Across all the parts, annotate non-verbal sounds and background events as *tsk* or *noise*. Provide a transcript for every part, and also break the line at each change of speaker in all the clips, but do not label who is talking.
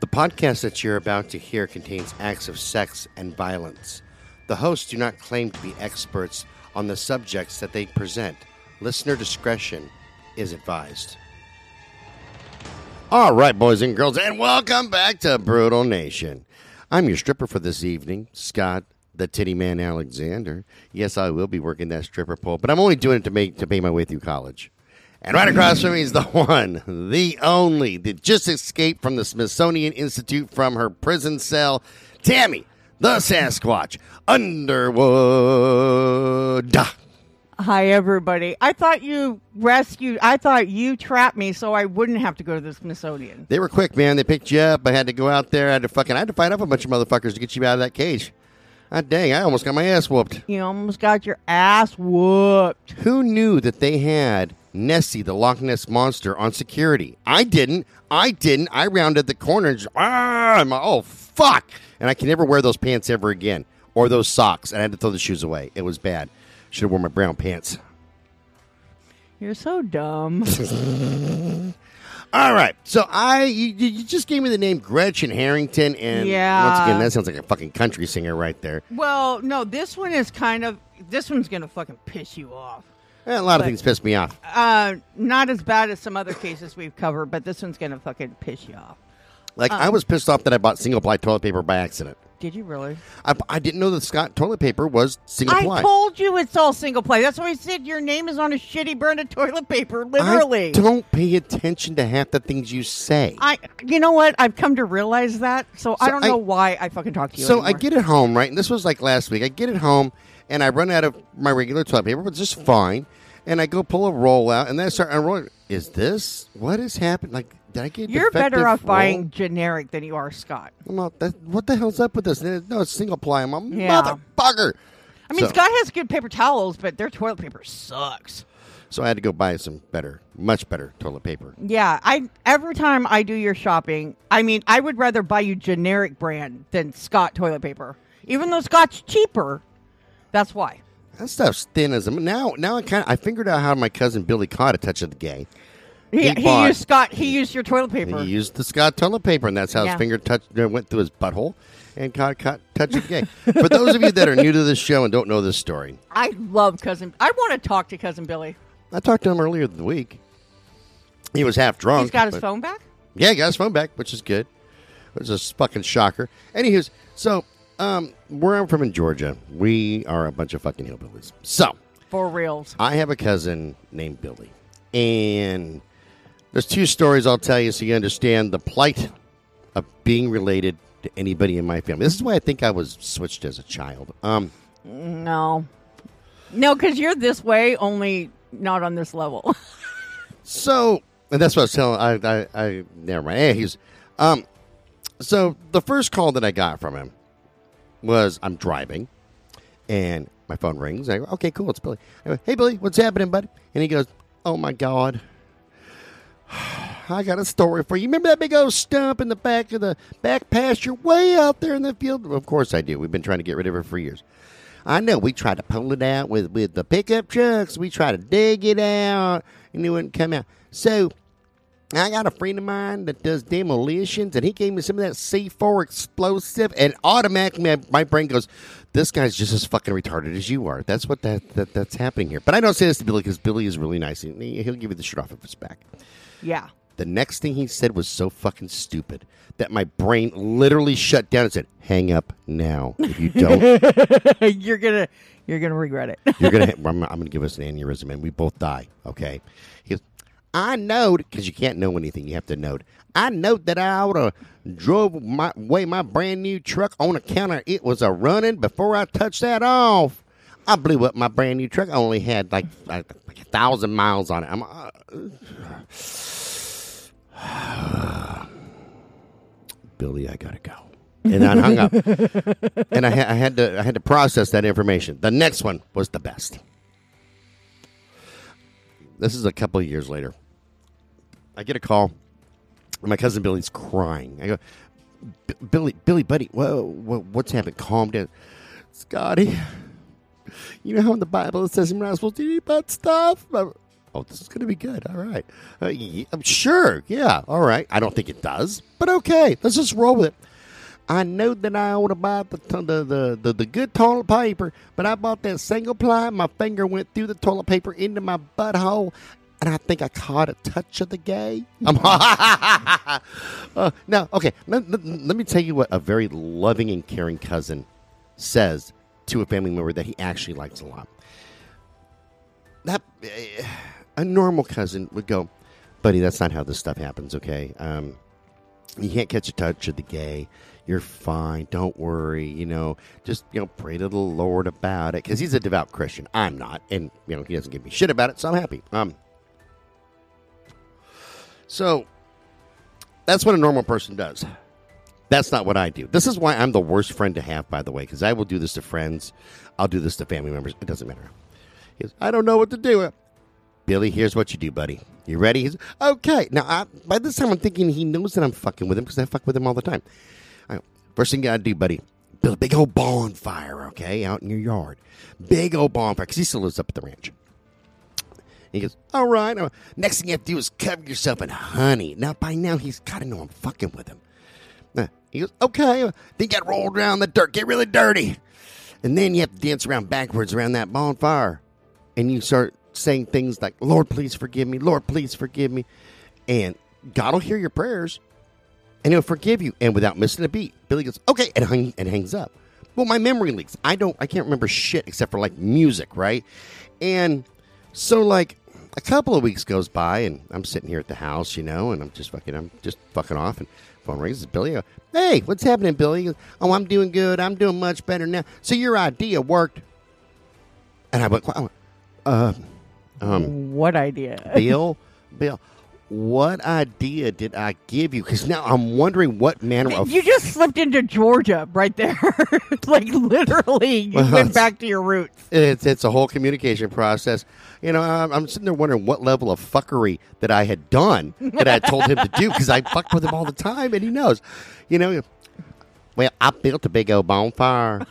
The podcast that you're about to hear contains acts of sex and violence. The hosts do not claim to be experts on the subjects that they present. Listener discretion is advised. All right, boys and girls, and welcome back to Brutal Nation. I'm your stripper for this evening, Scott, the Titty Man Alexander. Yes, I will be working that stripper pole, but I'm only doing it to make to pay my way through college. And right across from me is the *laughs* one, the only, that just escaped from the Smithsonian Institute from her prison cell, Tammy, the Sasquatch Underwood.
Hi, everybody. I thought you rescued, I thought you trapped me so I wouldn't have to go to the Smithsonian.
They were quick, man. They picked you up. I had to go out there. I had to fucking, I had to fight off a bunch of motherfuckers to get you out of that cage. Ah, dang, I almost got my ass whooped.
You almost got your ass whooped.
Who knew that they had Nessie, the Loch Ness Monster, on security? I didn't. I didn't. I rounded the corner and just, ah, oh, fuck. And I can never wear those pants ever again or those socks. And I had to throw the shoes away. It was bad. Should have worn my brown pants.
You're so dumb. *laughs*
All right. So I, you, you just gave me the name Gretchen Harrington. And
Yeah.
once again, that sounds like a fucking country singer right there.
well, no, this one is kind of, this one's going to fucking piss you off.
Eh, a lot of things piss me off.
Uh, not as bad as some other cases we've covered, but this one's going to fucking piss you off.
Like, I was pissed off that I bought single ply toilet paper by accident.
Did you really?
I, I didn't know that Scott toilet paper was single
I
ply.
I told you it's all single play. That's why I said your name is on a shitty brand of toilet paper. Literally.
I don't pay attention to half the things you say.
I, you know what? I've come to realize that, so, I don't know why I fucking talk to you.
so I get it home, right? And this was like last week. I get it home, and I run out of my regular toilet paper, but it's just fine. And I go pull a roll out, and then I start unrolling. Is this what has happened? Like, did I get?
You're better off
roll?
buying generic than you are Scott.
I'm not, that, what the hell's up with this? No, it's single ply. I'm a
Yeah.
motherfucker.
I mean,
So-
Scott has good paper towels, but their toilet paper sucks.
So I had to go buy some better, much better toilet paper.
Yeah, I every time I do your shopping, I mean, I would rather buy you generic brand than Scott toilet paper, even though Scott's cheaper. That's why.
That stuff's thin as a now. Now I kind of I figured out how my cousin Billy caught a touch of the gay.
He,
He
he used Scott. He used your toilet paper.
He used the Scott toilet paper, and that's how
Yeah.
his finger touched uh, went through his butthole and caught, caught touch of the gay. For those of you that are new to this show and don't know this story,
I love cousin. I want to talk to cousin Billy.
I talked to him earlier in the week. He was half drunk.
He's got his phone back.
Yeah, he got his phone back, which is good. It was a fucking shocker. Anywho's, so um, where I'm from in Georgia, we are a bunch of fucking hillbillies. So
For reals.
I have a cousin named Billy, and there's two stories I'll tell you so you understand the plight of being related to anybody in my family. This is why I think I was switched as a child. Um,
No, no, because you're this way, only not on this level. *laughs*
so and that's what I was telling. I, I, I never mind. Hey, he's um. So the first call that I got from him was I'm driving, and my phone rings. I go, okay, cool, it's Billy. I go, hey Billy, what's happening, buddy? And he goes, oh my god. *sighs* I got a story for you. Remember that big old stump in the back of the back pasture way out there in the field? Of course I do. We've been trying to get rid of it for years. I know. We tried to pull it out with, with the pickup trucks. We tried to dig it out, and it wouldn't come out. So I got a friend of mine that does demolitions, and he gave me some of that C4 explosive, and automatically my, my brain goes, "This guy's just as fucking retarded as you are." That's what that, that that's happening here. But I don't say this to Billy because Billy is really nice. and he- He'll give you the shirt off of his back.
yeah.
The next thing he said was so fucking stupid that my brain literally shut down and said, "Hang up now. If you don't, *laughs*
you're gonna you're gonna regret it.
you're gonna. *laughs* I'm, I'm gonna give us an aneurysm, and we both die. Okay?" He goes, "I know because you can't know anything. You have to know. I know that I ought to drove my way my brand new truck on account of it was a running before I touched that off. I blew up my brand new truck. I only had like like, like a thousand miles on it. I'm." Uh, *sighs* Billy, I gotta go. And I hung up. *laughs* and I, ha- I had to I had to process that information. The next one was the best. This is a couple of years later. I get a call. My cousin Billy's crying. I go, Billy, Billy, buddy, whoa, whoa, what's happened? Calm down, Scotty. You know how in the Bible it says you're not supposed to eat that stuff. Oh, this is going to be good. All right. Uh, yeah, I'm sure. Yeah. All right. I don't think it does, but okay. Let's just roll with it. I know that I ought to buy the, the, the, the, the good toilet paper, but I bought that single ply. My finger went through the toilet paper into my butthole, and I think I caught a touch of the gay. I'm *laughs* uh, now, okay. Let, let, let me tell you what a very loving and caring cousin says to a family member that he actually likes a lot. That uh, a normal cousin would go, buddy. That's not how this stuff happens. Okay, um, you can't catch a touch of the gay. You're fine. Don't worry. You know, just you know, pray to the Lord about it because he's a devout Christian. I'm not, and you know, he doesn't give me shit about it, so I'm happy. Um, so that's what a normal person does. That's not what I do. This is why I'm the worst friend to have, by the way, because I will do this to friends. I'll do this to family members. It doesn't matter. Goes, I don't know what to do. Billy, here's what you do, buddy. You ready? He's okay. Now, I, by this time, I'm thinking he knows that I'm fucking with him because I fuck with him all the time. All right, first thing you gotta do, buddy, build a big old bonfire, okay, out in your yard. Big old bonfire because he still lives up at the ranch. He goes, all right. Next thing you have to do is cover yourself in honey. Now, by now, he's got to know I'm fucking with him. Uh, He goes, okay. Then you got to roll around the dirt, get really dirty. And then you have to dance around backwards around that bonfire. And you start saying things like, Lord, please forgive me. Lord, please forgive me. And God will hear your prayers and he'll forgive you. And without missing a beat, Billy goes, okay, and, hung, and hangs up. Well, my memory leaks. I don't, I can't remember shit except for like music, right? And so, like, a couple of weeks goes by, and I'm sitting here at the house, you know, and I'm just fucking, I'm just fucking off, and phone rings. It's Billy. Hey, what's happening, Billy? Goes, oh, I'm doing good. I'm doing much better now. So your idea worked. And I went, uh, um,
What idea?
Bill, Bill, what idea did I give you? Because now I'm wondering what manner of
You just slipped into Georgia right there. *laughs* like literally, you
Well,
went back to your roots.
It's it's a whole communication process. You know, I'm, I'm sitting there wondering what level of fuckery that I had done that I told him to do because I fucked with him all the time, and he knows. You know, well, I built a big old bonfire.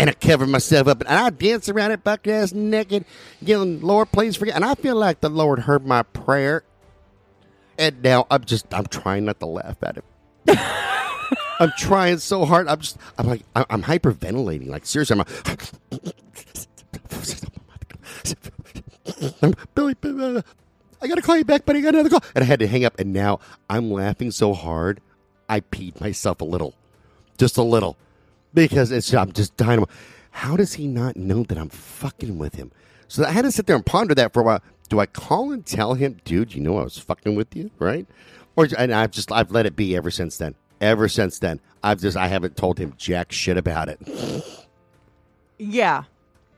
And I covered myself up, and I danced around it, buck ass naked, yelling, "Lord, please forget." And I feel like the Lord heard my prayer, and now I'm just, I'm trying not to laugh at him. *laughs* I'm trying so hard. I'm just, I'm like, I'm, I'm hyperventilating. Like seriously, I'm like, *laughs* Billy, Billy, I gotta call you back, buddy. I got another call, and I had to hang up. And now I'm laughing so hard, I peed myself a little, just a little, because it's I'm just dying. How does he not know that I'm fucking with him? So I had to sit there and ponder that for a while. Do I call and tell him, dude? You know I was fucking with you, right? Or and I've just I've let it be ever since then. Ever since then, I've just I haven't told him jack shit about it.
Yeah.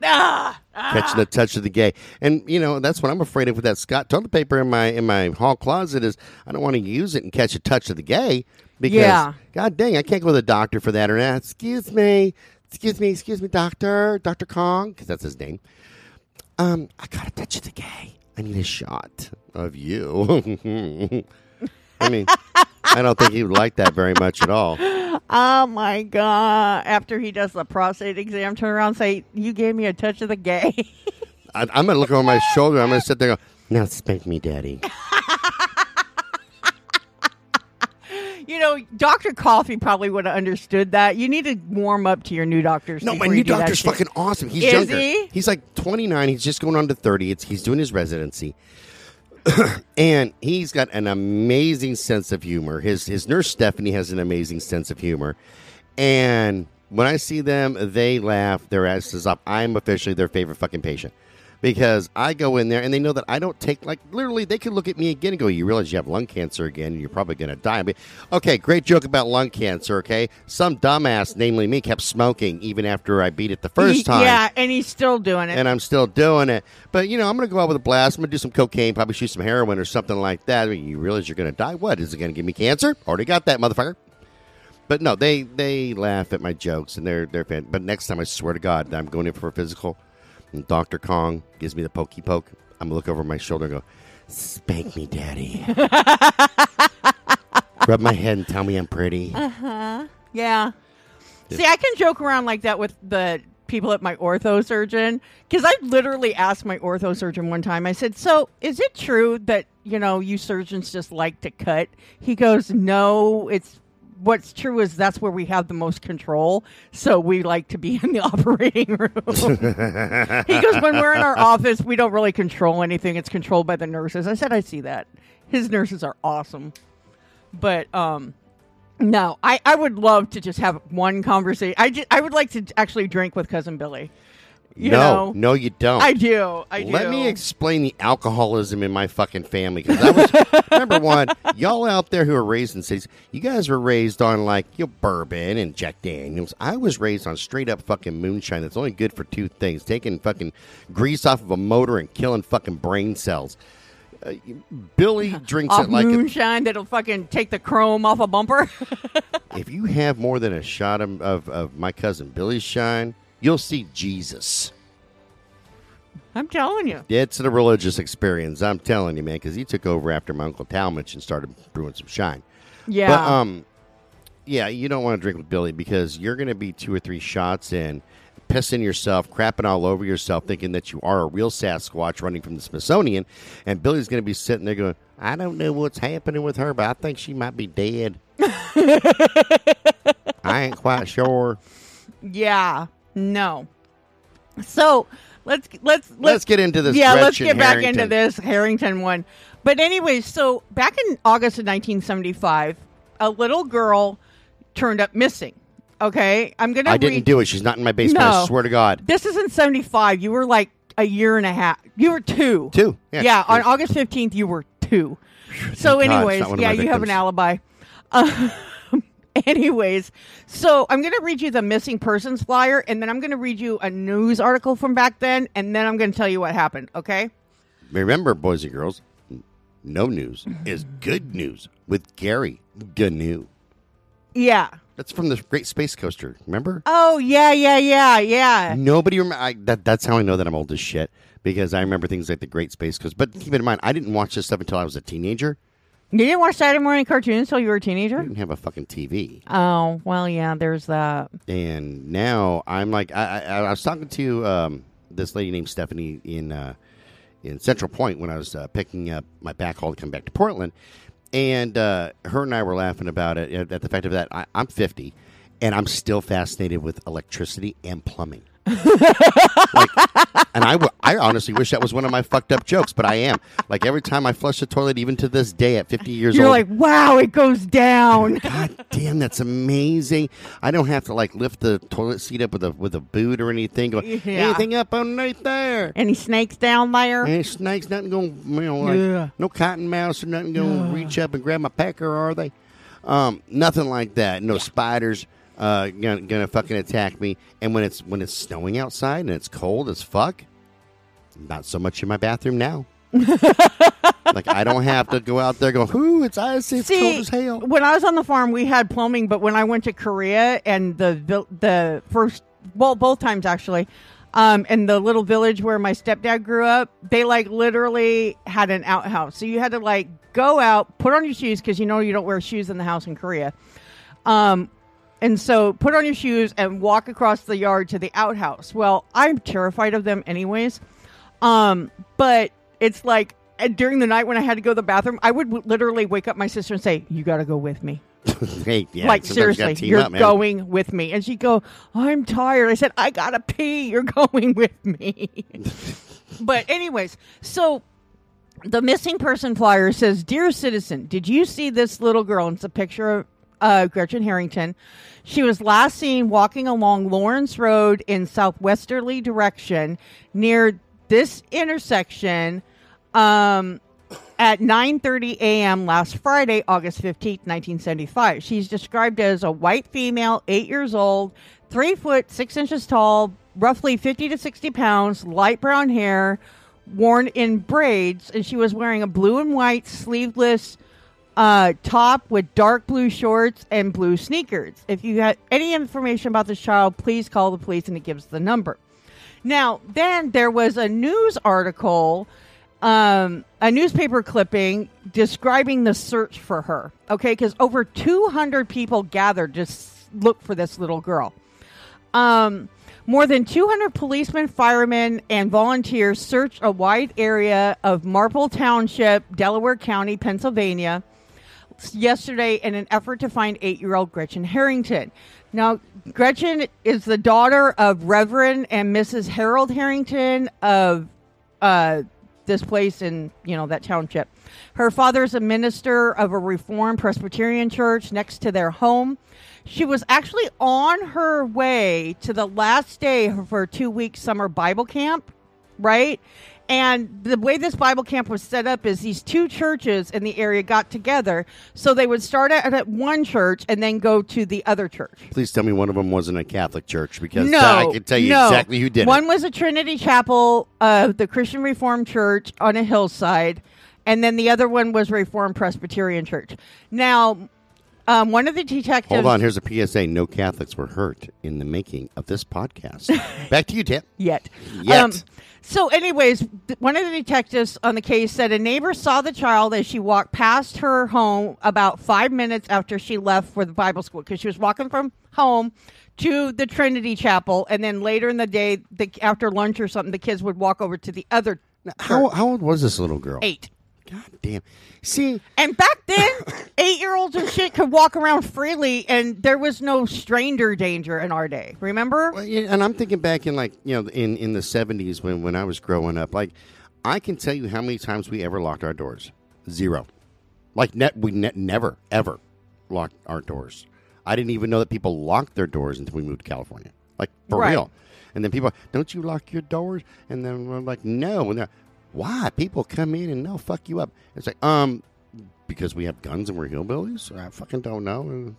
Ah, ah.
Catching the touch of the gay, and you know that's what I'm afraid of with that Scott toilet paper in my in my hall closet is I don't want to use it and catch a touch of the gay because
Yeah.
god dang I can't go to the doctor for that or not. Excuse me, excuse me, excuse me, doctor, Doctor Kong, because that's his name. Um, I got a touch of the gay. I need a shot of you. *laughs* I mean, I don't think he would like that very much at all.
Oh my god! After he does the prostate exam, turn around and say, "You gave me a touch of the gay." *laughs*
I, I'm gonna look over my shoulder. I'm gonna sit there. and go, Now spank me, daddy. *laughs*
you know, Doctor Coffee probably would have understood that. You need to warm up to your new doctors.
No, my new doctor's fucking awesome. He's
Is
younger.
he?
He's like 29. He's just going on to 30. It's he's doing his residency. *coughs* and he's got an amazing sense of humor. His his nurse Stephanie has an amazing sense of humor. And when I see them, they laugh their asses up. I'm officially their favorite fucking patient. Because I go in there and they know that I don't take like literally they could look at me again and go, You realize you have lung cancer again and you're probably gonna die. I mean, okay, great joke about lung cancer, okay? Some dumbass, namely me, kept smoking even after I beat it the first
He-
time
Yeah, and he's still doing it.
and I'm still doing it. But you know, I'm going to go out with a blast. I'm going to do some cocaine, probably shoot some heroin or something like that. I mean, you realize you're going to die? What is it going to give me cancer? Already got that, motherfucker. But no, they they laugh at my jokes and they're they're fan. But next time, I swear to God, that I'm going in for a physical. And Doctor Kong gives me the pokey poke. I'm gonna look over my shoulder and go, "Spank me, daddy." *laughs* Rub my head and tell me I'm pretty. Uh huh.
Yeah. See, I can joke around like that with the people at my ortho surgeon because I literally asked my ortho surgeon one time. I said, "So is it true that you know you surgeons just like to cut?" He goes, "No, it's." What's true is that's where we have the most control, so we like to be in the *laughs* operating room. *laughs* he goes, when we're in our office, we don't really control anything. It's controlled by the nurses. I said, I see that. His nurses are awesome. But um no, I, I would love to just have one conversation. I, ju- I would like to actually drink with cousin Billy. You
no,
know,
no, you don't.
I do. I do.
Let me explain the alcoholism in my fucking family because I was *laughs* number one. Y'all out there who are raised in cities, you guys were raised on like your bourbon and Jack Daniels. I was raised on straight up fucking moonshine. That's only good for two things: taking fucking grease off of a motor and killing fucking brain cells. Uh, Billy *laughs* drinks
off
it like a,
moonshine that'll fucking take the chrome off a bumper. *laughs*
if you have more than a shot of, of, of my cousin Billy's shine, you'll see Jesus.
I'm telling you.
It's a religious experience. I'm telling you, man, because he took over after my uncle Talmadge and started brewing some shine.
Yeah.
But um, yeah, you don't want to drink with Billy because you're going to be two or three shots in, pissing yourself, crapping all over yourself, thinking that you are a real Sasquatch running from the Smithsonian, and Billy's going to be sitting there going, "I don't know what's happening with her, but I think she might be dead." *laughs* I ain't quite sure.
yeah. No. So let's let's let's,
Let's get into this.
yeah, let's get back
Harrington.
into this Harrington one. But anyways, so back in August of 1975, a little girl turned up missing. Okay, I'm gonna.
I didn't
read-
do it. She's not in my basement. I swear to God.
This is in 75. You were like a year and a half. You were two.
Two.
Yeah.
Yeah.
on August 15th, you were two. So,
God
anyways,
not one of
yeah, you have an alibi. Uh, *laughs* *laughs* anyways, so I'm going to read you the missing persons flyer, and then I'm going to read you a news article from back then, and then I'm going to tell you what happened. Okay?
Remember, boys and girls, no news is good news with Gary Gnu.
Yeah.
That's from the Great Space Coaster. Remember?
Oh yeah, yeah, yeah, yeah.
Nobody remember. That, that's how I know that I'm old as shit because I remember things like the Great Space Coaster. But keep in mind, I didn't watch this stuff until I was a teenager.
You didn't watch Saturday morning cartoons until you were a teenager?
I didn't have a fucking TV.
Oh well, yeah. There's that.
and now I'm like I, I, I was talking to um, this lady named Stephanie in uh, in Central Point when I was uh, picking up my backhaul to come back to Portland, and uh, her and I were laughing about it at, at the fact of that I, I'm 50 and I'm still fascinated with electricity and plumbing. Like, and I, w- I honestly wish that was one of my fucked up jokes, but I am. Like every time I flush the toilet, even to this day at 50 years old.
You're like, wow, it goes down. *laughs*
God damn, that's amazing! I don't have to like lift the toilet seat up with a with a boot or anything. Go,
Yeah.
anything up underneath there?
Any snakes down there?
Any snakes? Nothing going? You know, like
Yeah.
no cotton mouse or nothing going to reach up and grab my pecker, are they? Um, nothing like that. No spiders uh, gonna, gonna fucking attack me. And when it's when it's snowing outside and it's cold as fuck, not so much in my bathroom now. *laughs* like I don't have to go out there go, whoo, it's icy, it's cold as hell."
when I was on the farm, we had plumbing, but when I went to Korea and the vil- the first, well, both times actually, um, in the little village where my stepdad grew up, they like literally had an outhouse. So you had to like go out, put on your shoes because you know you don't wear shoes in the house in Korea. Um, and so put on your shoes and walk across the yard to the outhouse. Well, I'm terrified of them anyways. Um, but it's like uh, during the night when I had to go to the bathroom, I would w- literally wake up my sister and say, "You got to go with me." *laughs*
hey, yeah,
like
you
seriously, you're
up,
going with me. And she'd go, "I'm tired." I said, "I gotta pee. You're *laughs* going with me." *laughs* but anyways, so the missing person flyer says, "Dear citizen, did you see this little girl?" And it's a picture of uh, Gretchen Harrington. She was last seen walking along Lawrence Road in southwesterly direction near this intersection um, at 9:30 a.m. last Friday, August 15th, 1975. She's described as a white female, eight years old, three foot six inches tall, roughly 50 to 60 pounds, light brown hair, worn in braids, and she was wearing a blue and white sleeveless uh, top with dark blue shorts and blue sneakers. If you have any information about this child, please call the police, and it gives the number. Now, then there was a news article, um, a newspaper clipping describing the search for her. Okay, because over 200 people gathered to s- look for this little girl. Um, more than 200 policemen, firemen, and volunteers searched a wide area of Marple Township, Delaware County, Pennsylvania, yesterday in an effort to find eight year old Gretchen Harrington. Now, Gretchen is the daughter of Reverend and Mrs. Harold Harrington of uh, this place in, you know, that township. Her father is a minister of a Reformed Presbyterian church next to their home. She was actually on her way to the last day of her two week summer Bible camp, right? And the way this Bible camp was set up is these two churches in the area got together. So they would start at, at one church and then go to the other church.
Please tell me one of them wasn't a Catholic church because
No,
I can tell you
no.
exactly who did it.
One
it.
was a Trinity Chapel, uh, the Christian Reformed Church on a hillside, and then the other one was Reformed Presbyterian Church. Now, um, one of the detectives.
Hold on, here's a PSA. No Catholics were hurt in the making of this podcast. *laughs* Back to you, Tip.
yet.
Yet.
Um, so, anyways, one of the detectives on the case said a neighbor saw the child as she walked past her home about five minutes after she left for the Bible school because she was walking from home to the Trinity Chapel, and then later in the day, the, after lunch or something, the kids would walk over to the other
How, how old was this little girl?
eight.
God damn. See,
And back then, *laughs* eight year olds and shit could walk around freely, and there was no stranger danger in our day. Remember?
Well, yeah, and I'm thinking back in like you know in in the 70s when when I was growing up. Like I can tell you how many times we ever locked our doors. Zero. Like net we ne- never ever locked our doors. I didn't even know that people locked their doors until we moved to California. Like for
Right.
real. And then people, don't you lock your doors? And then we're like, no. And they're, why? People come in and they'll fuck you up. It's like, um, because we have guns and we're hillbillies. I fucking don't know.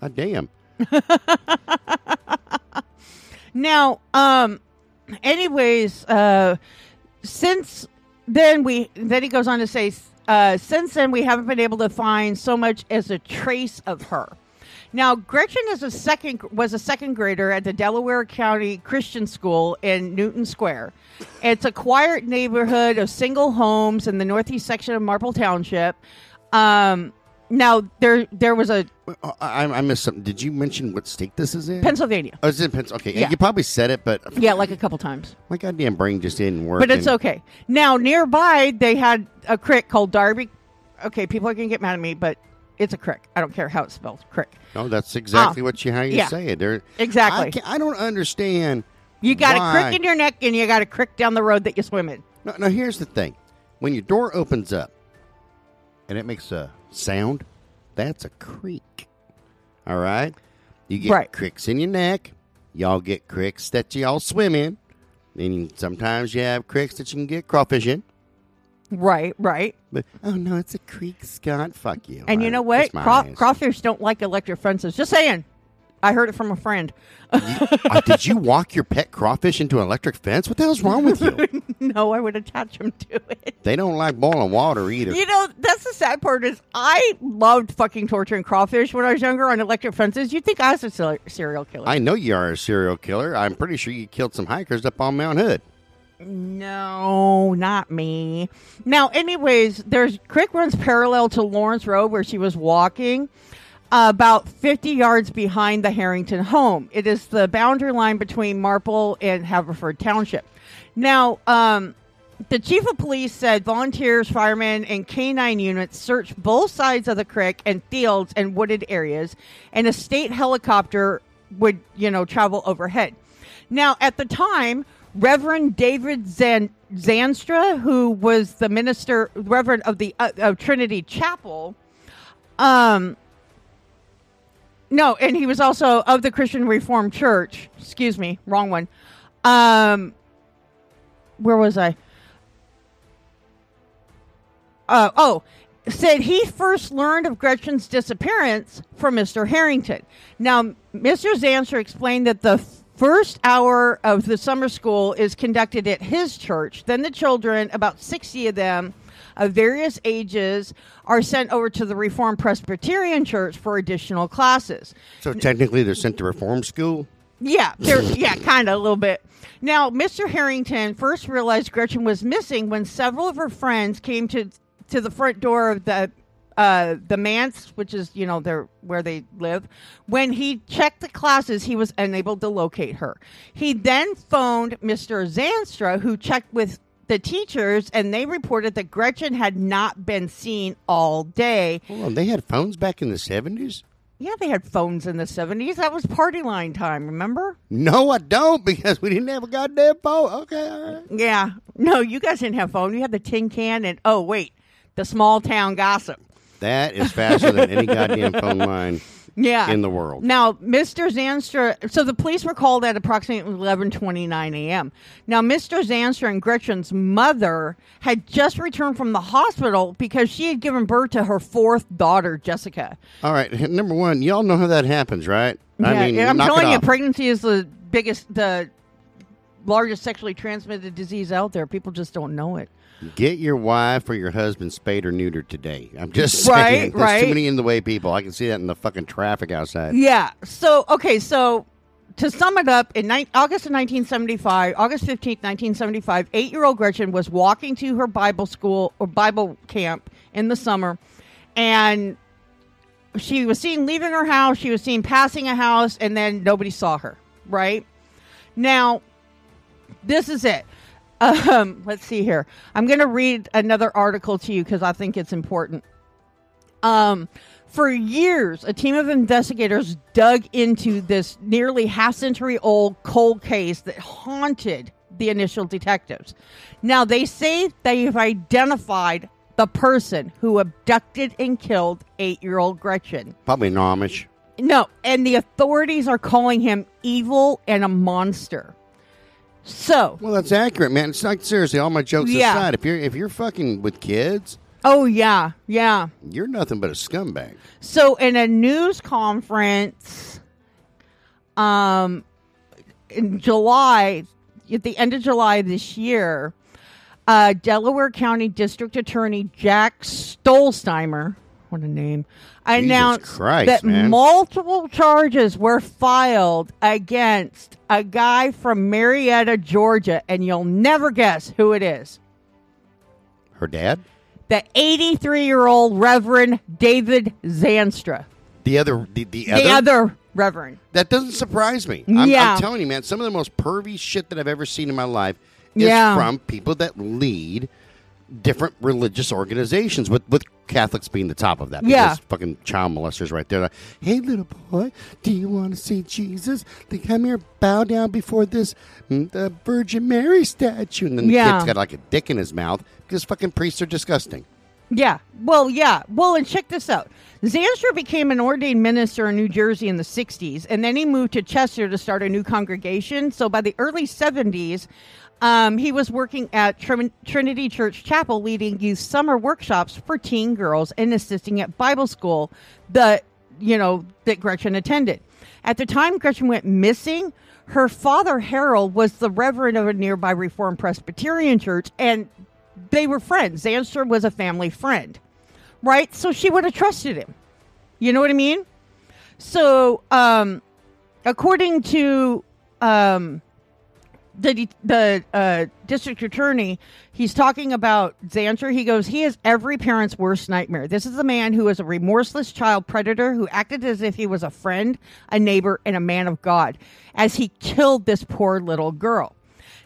God damn. *laughs*
Now, um, anyways, uh, since then we then he goes on to say, uh, since then we haven't been able to find so much as a trace of her. Now, Gretchen is a second was a second grader at the Delaware County Christian School in Newtown Square. It's a quiet neighborhood of single homes in the northeast section of Marple Township. Um, now there there was a
Oh, I, I missed something. Did you mention what state this is in?
Pennsylvania.
Oh, it's in Pennsylvania. Okay,
Yeah.
you probably said it, but
Yeah, like a couple times.
my goddamn brain just didn't work.
But it's
and-
okay. Now, nearby, they had a crick called Darby. Okay, people are going to get mad at me, but it's a crick. I don't care how it's spelled. Crick.
No, that's ah, exactly
Oh,
what you how you
yeah.
say it. There,
Exactly.
I, I don't understand.
You got
why.
a crick in your neck, and you got a crick down the road that you swim in.
No, no. Here's the thing: when your door opens up and it makes a sound, that's a creak. All right. You get
Right.
cricks in your neck. Y'all get cricks that y'all swim in. And sometimes you have cricks that you can get crawfish in.
Right, right.
But oh no, it's a creek, Scott. Fuck you.
And you know what? Craw- crawfish don't like electric fences. Just saying. I heard it from a friend.
Uh, did you walk your pet crawfish into an electric fence? What the hell's wrong with you? *laughs*
no, I would attach them to it.
they don't like boiling water either.
You know, that's the sad part is I loved fucking torturing crawfish when I was younger on electric fences. You'd think I was a serial killer.
I know you are a serial killer. I'm pretty sure you killed some hikers up on Mount Hood.
No, not me. Now, anyways, there's creek runs parallel to Lawrence Road where she was walking, about 50 yards behind the Harrington home. It is the boundary line between Marple and Haverford Township. Now, um, the chief of police said volunteers, firemen, and canine units searched both sides of the creek and fields and wooded areas, and a state helicopter would, you know, travel overhead. Now, at the time, Reverend David Zan- Zandstra, who was the minister, Reverend of the uh, of Trinity Chapel, um, no, and he was also of the Christian Reformed Church. Excuse me, wrong one. Um, where was I? Uh, oh, said he first learned of Gretchen's disappearance from Mr. Harrington. Now, Mr. Zandstra explained that the first hour of the summer school is conducted at his church. Then the children, about 60 of them of various ages, are sent over to the Reformed Presbyterian Church for additional classes.
So technically, they're sent to reform school.
Yeah, they're, yeah, kind of a little bit. Now, Mr. Harrington first realized Gretchen was missing when several of her friends came to to the front door of the uh, the manse, which is you know their where they live. When he checked the classes, he was unable to locate her. He then phoned Mr. Zandstra, who checked with the teachers, and they reported that Gretchen had not been seen all day.
Hold on, they had phones back in the seventies.
Yeah, they had phones in the seventies. That was party line time. Remember?
No, I don't *laughs* because we didn't have a goddamn phone. Okay, all right.
Yeah. No, you guys didn't have phone. You had the tin can, and oh wait, the small town gossip.
That is faster than any goddamn phone *laughs* line
Yeah.
in the world.
Now, Mr. Zandstra, so the police were called at approximately 11:29 a.m. Now, Mr. Zandstra and Gretchen's mother had just returned from the hospital because she had given birth to her fourth daughter, Jessica.
All right, number one, y'all know how that happens, right? I
Yeah,
mean,
and I'm telling you, pregnancy is the biggest, the largest sexually transmitted disease out there. People just don't know it.
Get your wife or your husband spayed or neutered today. I'm just
Right,
saying. There's
right.
too many in the way people. I can see that in the fucking traffic outside.
Yeah. So okay. So to sum it up, in ni- August of 1975, August 15th, 1975, eight-year-old Gretchen was walking to her Bible school or Bible camp in the summer, and she was seen leaving her house. She was seen passing a house, and then nobody saw her. Right now, this is it. Um, let's see here. I'm going to read another article to you because I think it's important. Um, for years, a team of investigators dug into this nearly half century old cold case that haunted the initial detectives. Now, they say they've identified the person who abducted and killed eight year old Gretchen.
Probably an Amish.
No, and the authorities are calling him evil and a monster. So,
Well, that's accurate, man. It's like seriously. All my jokes
Yeah.
aside, if you're if you're fucking with kids,
oh, yeah, yeah.
you're nothing but a scumbag.
So in a news conference um in July at the end of July this year, uh Delaware County District Attorney Jack Stollsteimer, what a name, announced
Christ,
that
man.
multiple charges were filed against a guy from Marietta, Georgia, and you'll never guess who it is.
Her dad,
The 83 year old Reverend David Zandstra.
the other, the, the other,
The other Reverend.
That doesn't surprise me. I'm,
Yeah.
I'm telling you, man, some of the most pervy shit that I've ever seen in my life is
Yeah.
from people that lead different religious organizations, with, with Catholics being the top of that.
Yeah.
Fucking child molesters right there. Like, hey, little boy, do you want to see Jesus? Then come here, bow down before this mm, the Virgin Mary statue. And then the
Yeah.
kid's got like a dick in his mouth because fucking priests are disgusting.
Yeah. Well, yeah. Well, and check this out. Zandstra became an ordained minister in New Jersey in the 60s, and then he moved to Chester to start a new congregation. So by the early 70s, um, he was working at Trin- Trinity Church Chapel, leading youth summer workshops for teen girls and assisting at Bible school that, you know, that Gretchen attended. At the time Gretchen went missing, her father, Harold, was the reverend of a nearby Reformed Presbyterian church, and they were friends. Zandstra was a family friend, right? So she would have trusted him. You know what I mean? So, um, according to um, the the uh, district attorney, he's talking about Zandstra. He goes, he is every parent's worst nightmare. This is a man who is a remorseless child predator who acted as if he was a friend, a neighbor, and a man of God, as he killed this poor little girl.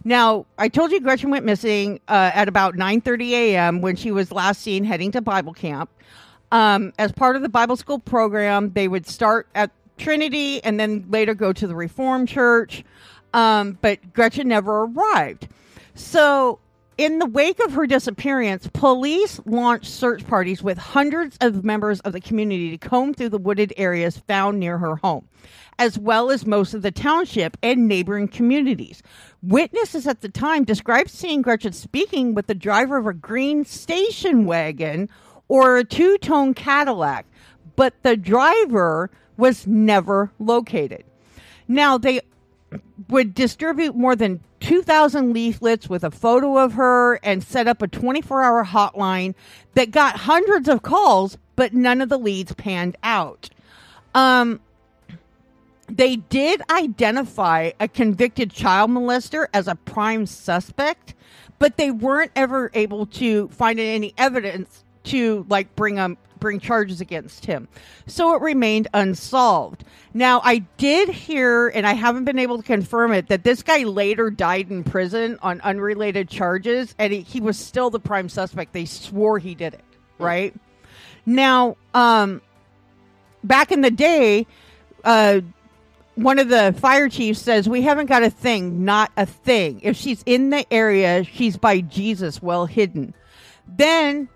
Now, I told you Gretchen went missing uh, at about 9:30 a.m. when she was last seen heading to Bible camp. Um, as part of the Bible school program, they would start at Trinity and then later go to the Reformed Church. Um, but Gretchen never arrived. So, in the wake of her disappearance, police launched search parties with hundreds of members of the community to comb through the wooded areas found near her home, as well as most of the township and neighboring communities. Witnesses at the time described seeing Gretchen speaking with the driver of a green station wagon or a two tone Cadillac, but the driver was never located. Now, they would distribute more than 2,000 leaflets with a photo of her and set up a 24 hour hotline that got hundreds of calls, but none of the leads panned out. Um, they did identify a convicted child molester as a prime suspect, but they weren't ever able to find any evidence to like bring him bring charges against him. So it remained unsolved. Now, I did hear, and I haven't been able to confirm it, that this guy later died in prison on unrelated charges, and he, he was still the prime suspect. They swore he did it, right? Now, um, back in the day, uh, one of the fire chiefs says, We haven't got a thing, not a thing. If she's in the area, she's by Jesus, well hidden. Then,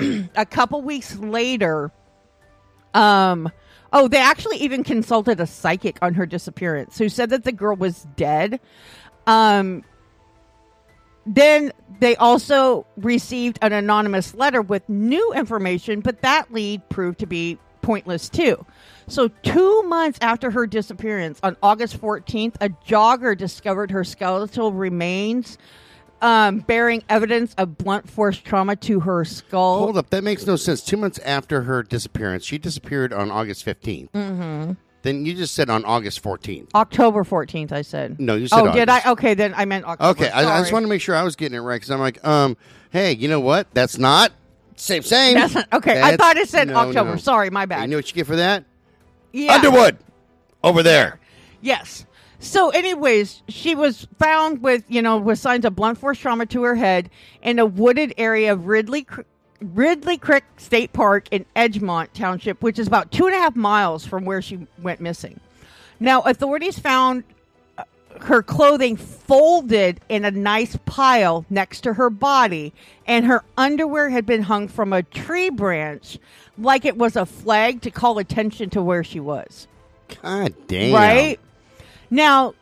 *clears throat* a couple weeks later, um, oh, they actually even consulted a psychic on her disappearance who said that the girl was dead. Um, then they also received an anonymous letter with new information, but that lead proved to be pointless too. So, two months after her disappearance, on August 14th, a jogger discovered her skeletal remains um, bearing evidence of blunt force trauma to her skull.
Hold up, that makes no sense. Two months after her disappearance, she disappeared on August 15th. Mm-hmm. Then you just said on August 14th.
October 14th, I said.
No, you said
Oh, did I? Okay, then I meant October.
Okay, I, I just want to make sure I was getting it right because I'm like, um, hey, you know what? That's not same, same.
That's not, okay, I thought it said
no,
October.
no.
Sorry, my bad.
You know what you get for that?
yeah.
Underwood over there.
Yes. So, anyways, she was found with, you know, with signs of blunt force trauma to her head in a wooded area of Ridley Ridley Creek State Park in Edgemont Township, which is about two and a half miles from where she went missing. Now, authorities found uh, her clothing folded in a nice pile next to her body, and her underwear had been hung from a tree branch like it was a flag to call attention to where she was.
God damn.
Right? Now,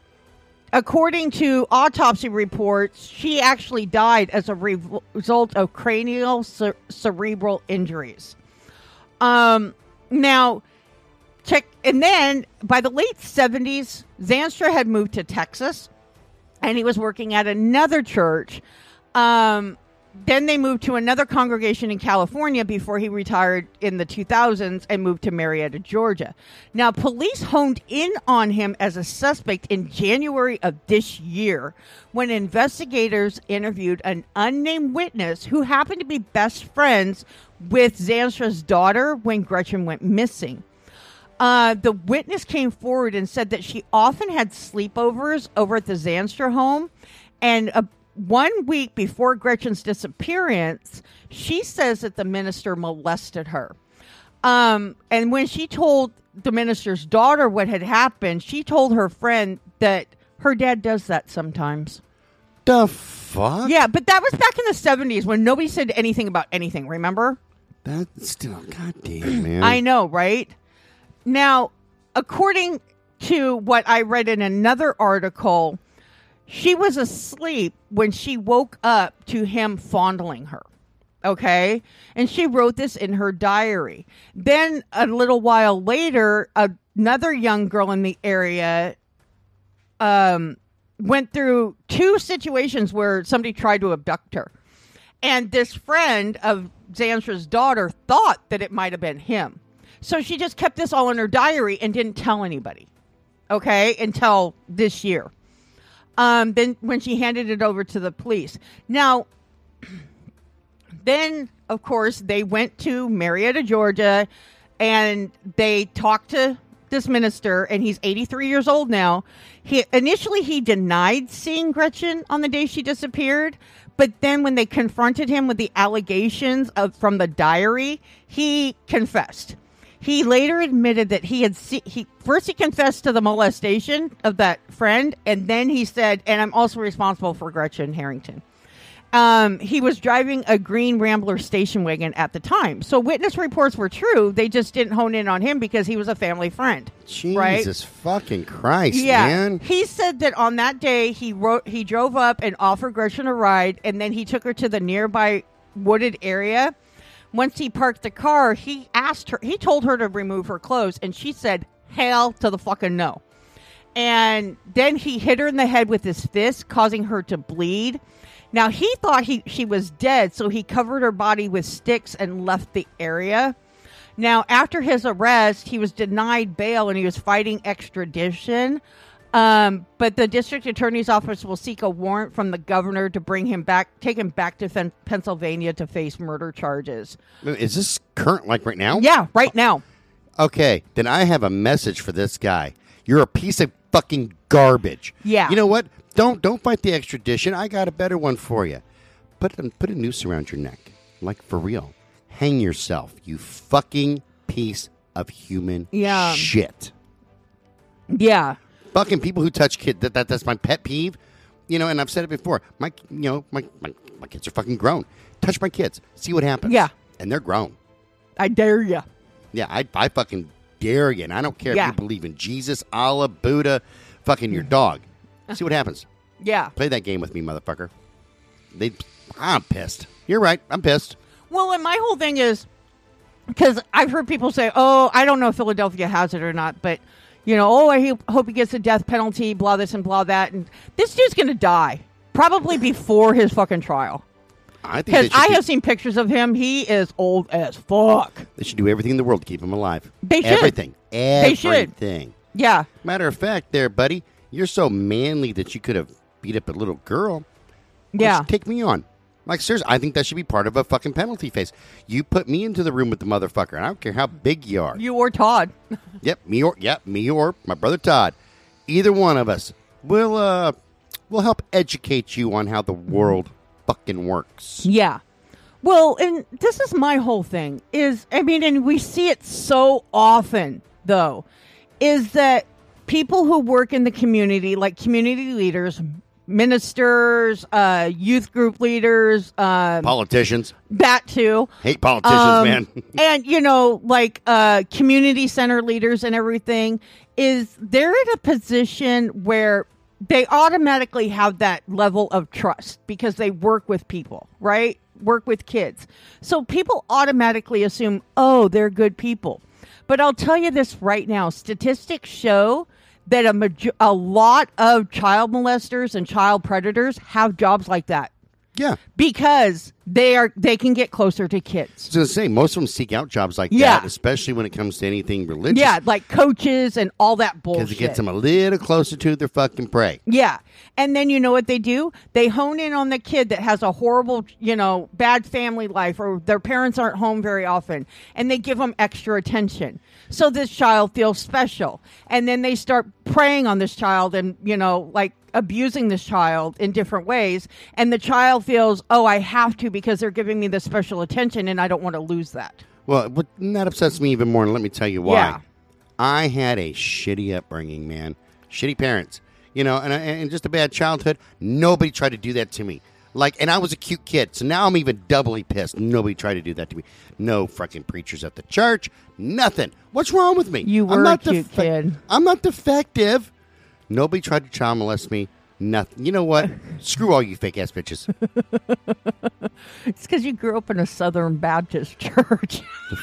according to autopsy reports, she actually died as a re- result of cranial cer- cerebral injuries. Um, now, check, and then by the late 70s, Zandstra had moved to Texas and he was working at another church. Um, then they moved to another congregation in California before he retired in the 2000s and moved to Marietta, Georgia. Now, police honed in on him as a suspect in January of this year when investigators interviewed an unnamed witness who happened to be best friends with Zandstra's daughter when Gretchen went missing. Uh, the witness came forward and said that she often had sleepovers over at the Zandstra home. And uh, one week before Gretchen's disappearance, she says that the minister molested her. Um, and when she told the minister's daughter what had happened, she told her friend that her dad does that sometimes.
The fuck?
Yeah, but that was back in the 70s when nobody said anything about anything, remember?
That's still, god damn, man.
I know, right? Now, according to what I read in another article, she was asleep when she woke up to him fondling her. Okay. And she wrote this in her diary. Then a little while later, another young girl in the area um, went through two situations where somebody tried to abduct her. And this friend of Zandstra's daughter thought that it might have been him. So she just kept this all in her diary and didn't tell anybody. Okay, until this year. Um, then when she handed it over to the police. Now, *clears throat* then of course they went to Marietta, Georgia, and they talked to this minister, and he's 83 years old now. He initially he denied seeing Gretchen on the day she disappeared, but then when they confronted him with the allegations of from the diary, he confessed. He later admitted that he had se- he first he confessed to the molestation of that friend, and then he said, "And I'm also responsible for Gretchen Harrington." Um, he was driving a green Rambler station wagon at the time, so witness reports were true. They just didn't hone in on him because he was a family friend. right?
Jesus fucking Christ,
Yeah,
man.
he said that on that day he wrote he drove up and offered Gretchen a ride, and then he took her to the nearby wooded area. Once he parked the car, he asked her. He told her to remove her clothes, and she said, "Hell to the fucking no." And then he hit her in the head with his fist, causing her to bleed. Now he thought he she was dead, so he covered her body with sticks and left the area. Now, after his arrest, he was denied bail and he was fighting extradition. Um, but the district attorney's office will seek a warrant from the governor to bring him back, take him back to Fen- Pennsylvania to face murder charges.
Is this current, like right now?
Yeah, right now.
Okay, then I have a message for this guy. You're a piece of fucking garbage.
Yeah.
You know what? Don't don't fight the extradition. I got a better one for you. Put a, put a noose around your neck, like for real. Hang yourself, you fucking piece of human
Yeah.
shit.
Yeah.
Fucking people who touch kids. That, that that's my pet peeve. You know, and I've said it before. My you know my, my my kids are fucking grown. Touch my kids. See what happens.
Yeah.
And they're grown.
I dare you.
Yeah, I, I fucking dare you. And I don't care
Yeah.
if you believe in Jesus, Allah, Buddha, fucking your dog. *laughs* See what happens.
Yeah.
Play that game with me, motherfucker. They, I'm pissed. You're right. I'm pissed.
Well, and my whole thing is because I've heard people say, "Oh, I don't know if Philadelphia has it or not," but you know, oh, I hope- he gets a death penalty, blah this and blah that, and this dude's gonna die probably before his fucking trial.
I think
Because I
do,
have seen pictures of him; he is old as fuck.
they should do everything in the world to keep him alive.
They should.
Everything.
They should.
Everything.
Yeah,
Matter of fact, there, buddy, you're so manly that you could have beat up a little girl.
Yeah,
Take me on. Like, seriously, I think that should be part of a fucking penalty phase. You put me into the room with the motherfucker, and I don't care how big you are.
you or Todd. *laughs*
Yep, me or yep, me or my brother Todd. Either one of us will uh will help educate you on how the world fucking works.
Yeah. Well, and this is my whole thing is I mean, and we see it so often though, is that people who work in the community, like community leaders, ministers, uh, youth group leaders, uh,
Politicians
that too.
hate politicians,
Um,
man. *laughs*
and you know, like uh, community center leaders and everything, is they're in a position where they automatically have that level of trust because they work with people, right? Work with kids. So people automatically assume, oh, they're good people. But I'll tell you this right now statistics show that a, maj- a lot of child molesters and child predators have jobs like that
yeah.
because they are they can get closer to kids.
Gonna say most of them seek out jobs like
Yeah.
that, especially when it comes to anything religious.
Yeah, like coaches and all that bullshit.
because it gets them a little closer to their fucking prey.
Yeah. And then you know what they do? They hone in on the kid that has a horrible, you know, bad family life or their parents aren't home very often and they give them extra attention. So this child feels special. And then they start preying on this child and, you know, like abusing this child in different ways and the child feels, "Oh, I have to because they're giving me this special attention and I don't want to lose that."
Well, and that upsets me even more, and let me tell you why.
Yeah.
I had a shitty upbringing, man. Shitty parents, you know, and, and just a bad childhood. Nobody tried to do that to me. Like, and I was a cute kid, so now I'm even doubly pissed. Nobody tried to do that to me. No fucking preachers at the church. Nothing. What's wrong with me?
You
I'm
were
not
a cute kid.
I'm not defective. Nobody tried to child molest me. Nothing. You know what? *laughs* Screw all you fake ass bitches. *laughs*
It's cuz you grew up in a Southern Baptist *laughs* church.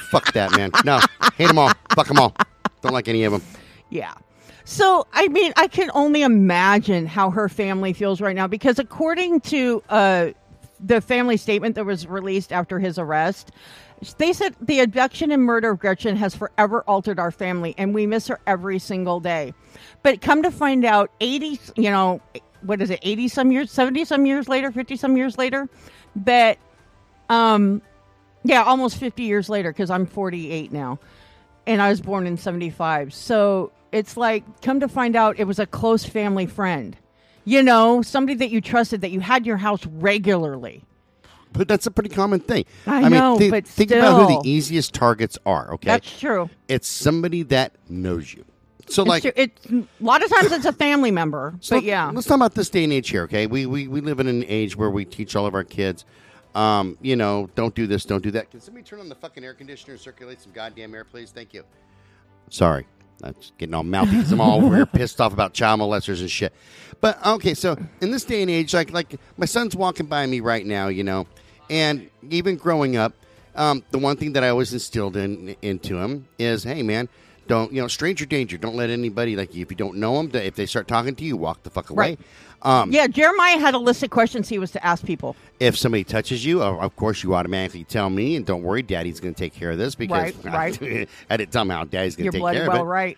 Fuck that, man. No, hate them all. Fuck them all. Don't like any of them.
Yeah. So, I mean, I can only imagine how her family feels right now because, according to uh, the family statement that was released after his arrest, they said the abduction and murder of Gretchen has forever altered our family and we miss her every single day. But come to find out, 80, you know, what is it, 80 some years, 70 some years later, 50 some years later, that, um, yeah, almost 50 years later because I'm 48 now and I was born in 75. So it's like, come to find out, it was a close family friend. You know, somebody that you trusted, that you had your house regularly.
But that's a pretty common thing.
I know,
thi-
but
think about who the easiest targets are. Okay,
That's true.
it's somebody that knows you. So,
It's
like,
true. It's, a lot of times it's a family member. *coughs*
so
but yeah.
let's talk about this day and age here. Okay, we we we live in an age where we teach all of our kids. Um, you know, don't do this, don't do that. Can somebody turn on the fucking air conditioner and circulate some goddamn air, please? Thank you. Sorry, I'm just getting all mouthy because I'm all over here *laughs* pissed off about child molesters and shit. But okay, so in this day and age, like like my son's walking by me right now, you know, and even growing up, um, the one thing that I always instilled in into him is, hey man, don't you know, stranger danger. Don't let anybody like if you don't know them, if they start talking to you, walk the fuck away.
Right.
Um,
yeah, Jeremiah had a list of questions he was to ask people.
if somebody touches you, of course you automatically tell me, and don't worry, Daddy's going to take care of this because
Right, *laughs* right.
I didn't tell him how Daddy's going to take
bloody
care
well
of it.
right.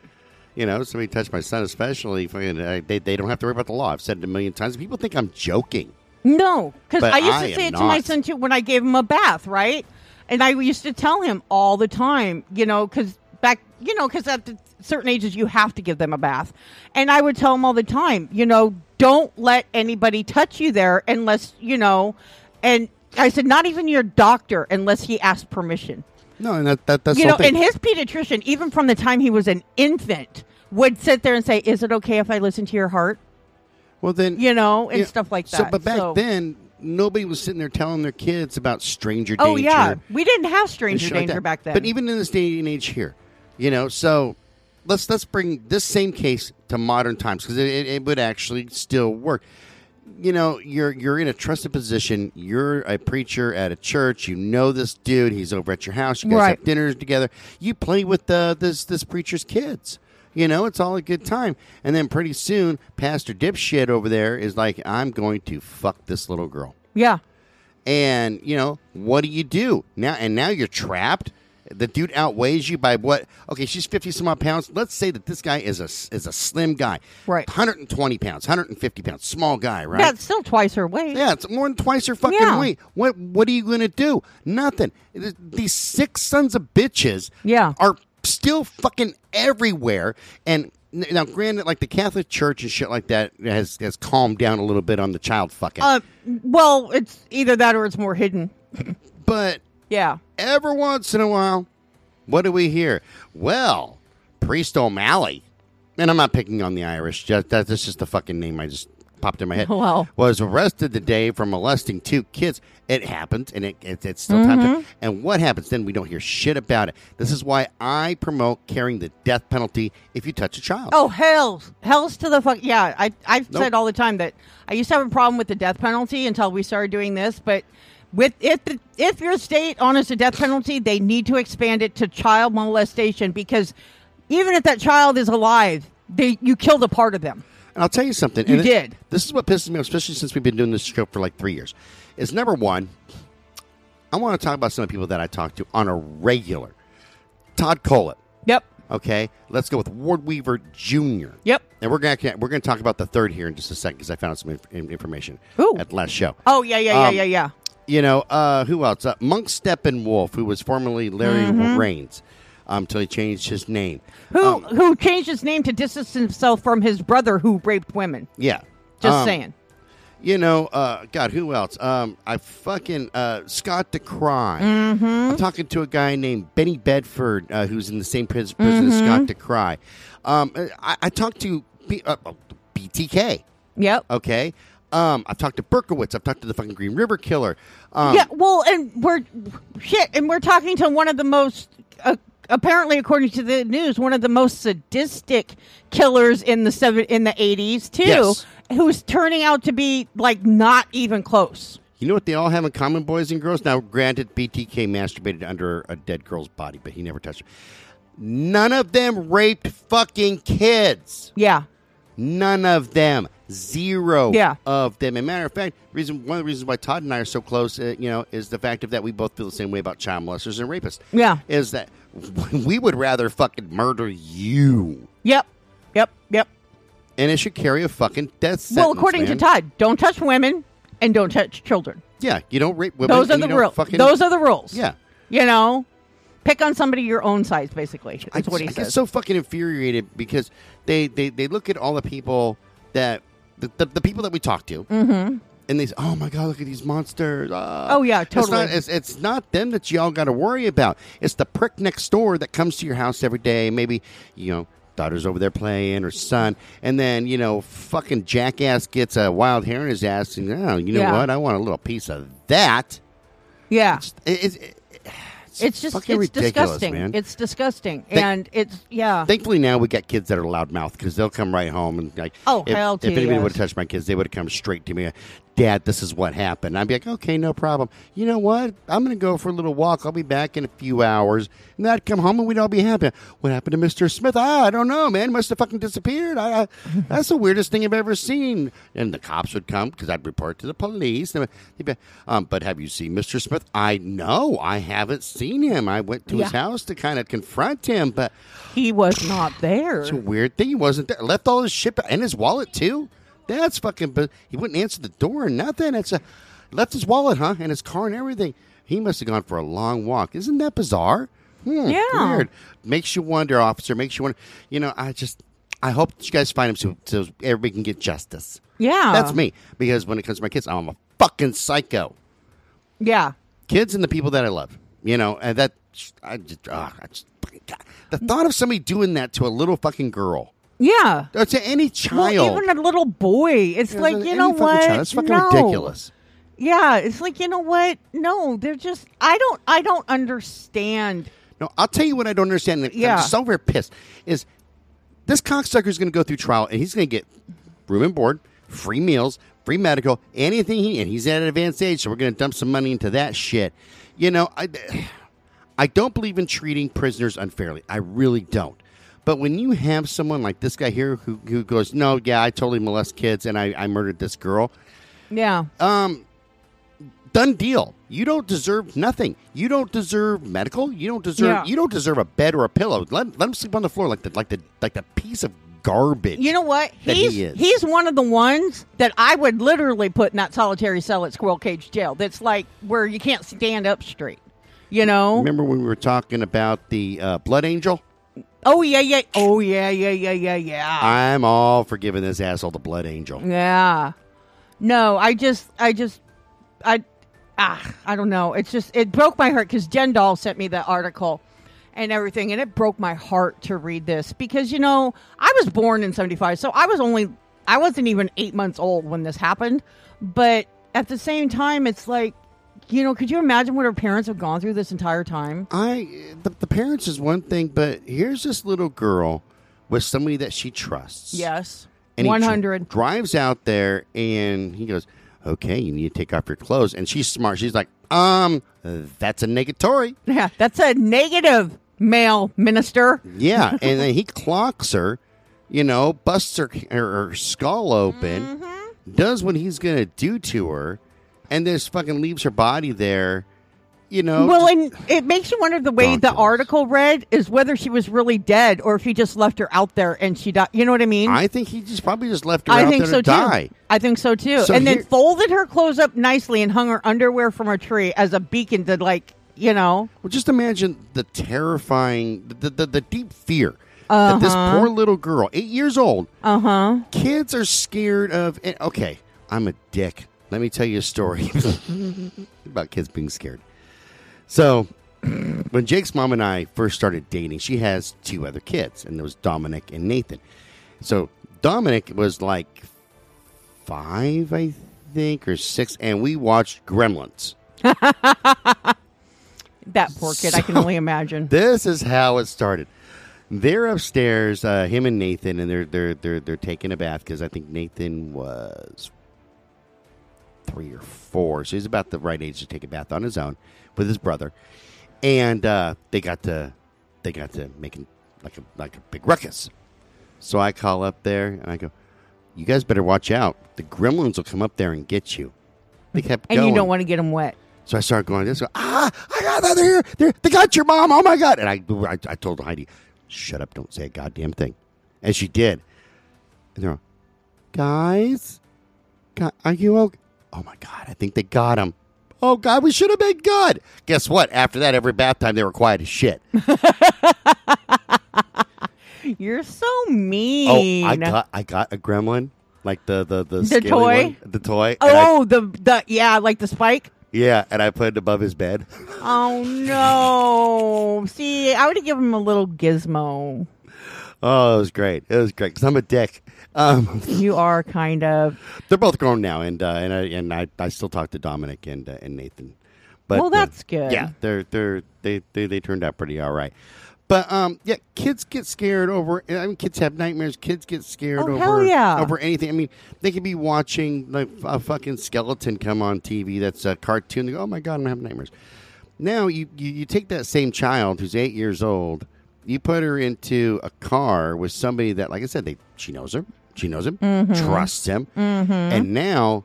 You know, somebody touched my son, especially. Uh, they they don't have to worry about the law. I've said it a million times. People think I'm joking.
No, because
But
I used
I
to say
am
it to my
not.
son too when I gave him a bath, right? And I used to tell him all the time, you know, because back, you know, because at the certain ages you have to give them a bath, and I would tell him all the time, you know, don't let anybody touch you there unless you know, and I said not even your doctor unless he asked permission.
No, and that, that that's
you know, and his pediatrician, even from the time he was an infant, would sit there and say, "Is it okay if I listen to your heart?"
Well, then
You know, and stuff like that.
So, but back
So-
then, nobody was sitting there telling their kids about stranger danger.
Oh yeah, we didn't have stranger
shit like
danger back then.
But even in this day and age here, you know, so let's let's bring this same case to modern times because it, it, it would actually still work. You know, you're you're in a trusted position. You're a preacher at a church. You know this dude. He's over at your house. You guys
Right.
have dinners together. You play with uh, this this preacher's kids. You know, it's all a good time. And then pretty soon, Pastor Dipshit over there is like, I'm going to fuck this little girl
yeah,
and you know what do you do now and now you're trapped the dude outweighs you by what okay she's 50 some odd pounds let's say that this guy is a is a slim guy
Right.
120 pounds 150 pounds small guy right
that's still twice her weight.
yeah, it's more than twice her fucking
Yeah.
weight. What What are you going to do? Nothing. These six sons of bitches,
Yeah.
are still fucking everywhere. And now, granted, like the Catholic Church and shit like that has has calmed down a little bit on the child fucking.
Uh, well, it's either that or it's more hidden.
but
Yeah.
every once in a while, what do we hear? Well, Priest O'Malley, and I'm not picking on the Irish. Just that, that's just the fucking name I just popped in my head. *laughs*
Wow.
was arrested today for molesting two kids. It happened, and it, it, it's still time
Mm-hmm.
to. And what happens then? We don't hear shit about it. This is why I promote carrying the death penalty if you touch a child.
Oh hell's hell's to the fuck. Yeah, I I've
Nope.
said all the time that I used to have a problem with the death penalty until we started doing this, but. With if the, if your state honors the death *laughs* penalty, they need to expand it to child molestation because even if that child is alive, they you killed a part of them.
And I'll tell you something.
You
and it-
did.
This is what pisses me off, especially since we've been doing this show for like three years. Is number one, I want to talk about some of the people that I talk to on a regular. Todd Collett.
Yep.
Okay, let's go with Ward Weaver Jr.
Yep.
And we're gonna we're gonna talk about the third here in just a second because I found out some inf- information
Ooh.
at the last show.
Oh yeah yeah yeah
Um,
yeah yeah.
You know, uh, who else? Uh, Monk Steppenwolf, who was formerly Larry
Mm-hmm.
Reigns, um, until he changed his name.
Who
Um,
who changed his name to distance himself from his brother who raped women?
yeah.
Just
Um,
saying.
You know, uh, God, who else? Um, I fucking uh, Scott DeCry. Mm-hmm. I'm talking to a guy named Benny Bedford, uh, who's in the same pris- prison as Scott DeCry. Um, I, I talked to B- uh, BTK.
Yep.
Okay. Um, I've talked to Berkowitz. I've talked to the fucking Green River Killer. Um,
yeah. Well, and we're shit, and we're talking to one of the most. Uh, Apparently, according to the news, one of the most sadistic killers in the seven in the eighties too,
Yes.
who's turning out to be like not even close.
You know what they all have in common, boys and girls? Now, granted, BTK masturbated under a dead girl's body, but he never touched her. None of them raped fucking kids.
Yeah,
None of them. Zero
Yeah.
of them. And matter of fact, reason one of the reasons why Todd and I are so close, uh, you know, is the fact of that we both feel the same way about child molesters and rapists.
Yeah.
is that *laughs* we would rather fucking murder you,
yep, yep, yep.
and it should carry a fucking death sentence.
well, according
man.
to Todd, don't touch women and don't touch children.
yeah, you don't rape women.
Those are the rules.
Fucking,
Those are the rules.
yeah.
You know, pick on somebody your own size, basically.
I,
That's what he
I get so fucking infuriated because they, they, they look at all the people that the, the, the people that we talk to, mm-hmm. And they say, "Oh my god, look at these monsters!" Ah."
Oh, yeah,
It's
totally.
not, it's, it's not them that y'all got to worry about. It's the prick next door that comes to your house every day. Maybe you know. Daughter's over there playing, or son, and then you know, fucking jackass gets a wild hair in his ass, and oh, you know
Yeah.
what? I want a little piece of that.
yeah.
It, it, it,
It's just
fucking
it's disgusting.
man.
It's disgusting,
They-
and it's yeah.
Thankfully, now we got kids that are loudmouth because they'll come right home and like.
Oh,
if,
hell
If anybody
yes.
would have touched my kids, they would have come straight to me. Dad, this is what happened. I'd be like, okay, no problem. You know what? I'm going to go for a little walk. I'll be back in a few hours. And then I'd come home and we'd all be happy. What happened to Mr. Smith? Ah, I don't know, man. Must have fucking disappeared. I, I, that's the weirdest thing I've ever seen. And the cops would come because I'd report to the police. They'd be, um, but have you seen Mr. Smith? I know. I haven't seen him. I went to his house to kind of confront him, but
He was not there.
it's a weird thing. He wasn't there. Left all his shit and his wallet too. That's fucking. But he wouldn't answer the door or nothing. It's a left his wallet, huh, and his car and everything. He must have gone for a long walk. Isn't that bizarre? Hmm,
Yeah.
Weird. Makes you wonder, officer. Makes you wonder. You know, I just. I hope that you guys find him so, so everybody can get justice.
yeah.
That's me. Because when it comes to my kids, I'm a fucking psycho.
Yeah.
Kids and the people that I love. You know, and that I just, ah, I just the thought of somebody doing that to a little fucking girl.
Yeah.
Or to any
Well,
child.
even a little boy. It's
Yeah,
like, you know what?
child. That's fucking
no.
ridiculous.
Yeah, it's like, you know what? No, they're just I don't I don't understand.
No, I'll tell you what I don't understand. and
Yeah.
I'm so very pissed. Is this cocksucker is going to go through trial and he's going to get room and board, free meals, free medical, anything he and he's at an advanced age, so we're going to dump some money into that shit. You know, I *sighs* I don't believe in treating prisoners unfairly. I really don't. But when you have someone like this guy here who, who goes, no, yeah, I totally molest kids and I, I murdered this girl,
Yeah.
um, done deal. You don't deserve nothing. You don't deserve medical. You don't deserve.
Yeah.
You don't deserve a bed or a pillow. Let, let him sleep on the floor like the like the like the piece of garbage.
You know what? He's
he is.
he's one of the ones that I would literally put in that solitary cell at Squirrel Cage Jail. That's like where you can't stand up straight. You know?
Remember when we were talking about the uh, blood eagle?
Oh yeah, yeah. Oh yeah, yeah, yeah, yeah, yeah.
I'm all for giving this asshole the blood eagle.
Yeah. No, I just, I just, I, ah, I don't know. It's just, it broke my heart because Jen Dahl sent me the article and everything, and it broke my heart to read this because, you know, I was born in 75, so I was only, I wasn't even eight months old when this happened. But at the same time, it's like, you know, could you imagine what her parents have gone through this entire time?
I the, the parents is one thing, but here's this little girl with somebody that she trusts.
Yes.
And he dri-
100.
drives out there and he goes, "Okay, you need to take off your clothes." And she's smart. She's like, "Um, that's a negatory." *laughs*
Yeah, that's a negative male minister.
Yeah, *laughs* and then he clocks her, you know, busts her, her, her skull open,
Mm-hmm.
does what he's gonna do to her, and this fucking leaves her body there. You know,
Well, and it makes you wonder the way the
Ridiculous.
article read is whether she was really dead or if he just left her out there and she died. You know what I mean?
I think he just probably just left her
I
out
think
there
so
to die.
too. I think so too.
So
and then folded her clothes up nicely and hung her underwear from a tree as a beacon to like, you know.
Well, just imagine the terrifying, the the, the deep fear that this
Uh-huh.
poor little girl, eight years old,
Uh huh.
kids are scared of. Okay, I'm a dick. Let me tell you a story *laughs* about kids being scared. So, *clears throat* when Jake's mom and I first started dating, she has two other kids, and there was Dominic and Nathan. So Dominic was like five, I think, or six, and we watched Gremlins. *laughs*
That poor kid. I can only imagine.
This is how it started. They're upstairs, uh, him and Nathan, and they're they're they're they're taking a bath because I think Nathan was three or four, so he's about the right age to take a bath on his own with his brother, and uh, they got to they got to making like a like a big ruckus. So I call up there and I go, "You guys better watch out. The gremlins will come up there and get you." They kept
And
going.
you don't want to get them wet.
So I started going this. Go, ah, I got that. They're here. They're, they got your mom. Oh my god! And I, I, I told Heidi, "Shut up! Don't say a goddamn thing." And she did. And they're, all, guys, gu- are you okay? Oh my god! I think they got him. Oh god, we should have been good. Guess what? After that, every bath time they were quiet as shit. *laughs*
You're so
Oh,
mean.
I got, I got a gremlin, like the the the,
The toy?
one, the toy. and I-
Oh, the the yeah, like the spike.
yeah, and I put it above his bed.
Oh no! *laughs* See, I would have given him a little gizmo.
Oh, it was great. It was great because I'm a dick. Um, *laughs*
You are kind of.
They're both grown now, and uh, and I and I, I still talk to Dominic and uh, and Nathan. But
Well,
uh,
that's good.
Yeah, they're they're they, they they turned out pretty all right. But um, yeah, kids get scared over. I mean, kids have nightmares. Kids get scared
Oh,
over
yeah.
over anything. I mean, they could be watching like a fucking skeleton come on TV. That's a cartoon. They go, "Oh my god, I'm having nightmares." Now you, you you take that same child who's eight years old, you put her into a car with somebody that, like I said, they she knows her, she knows him, trusts him, and now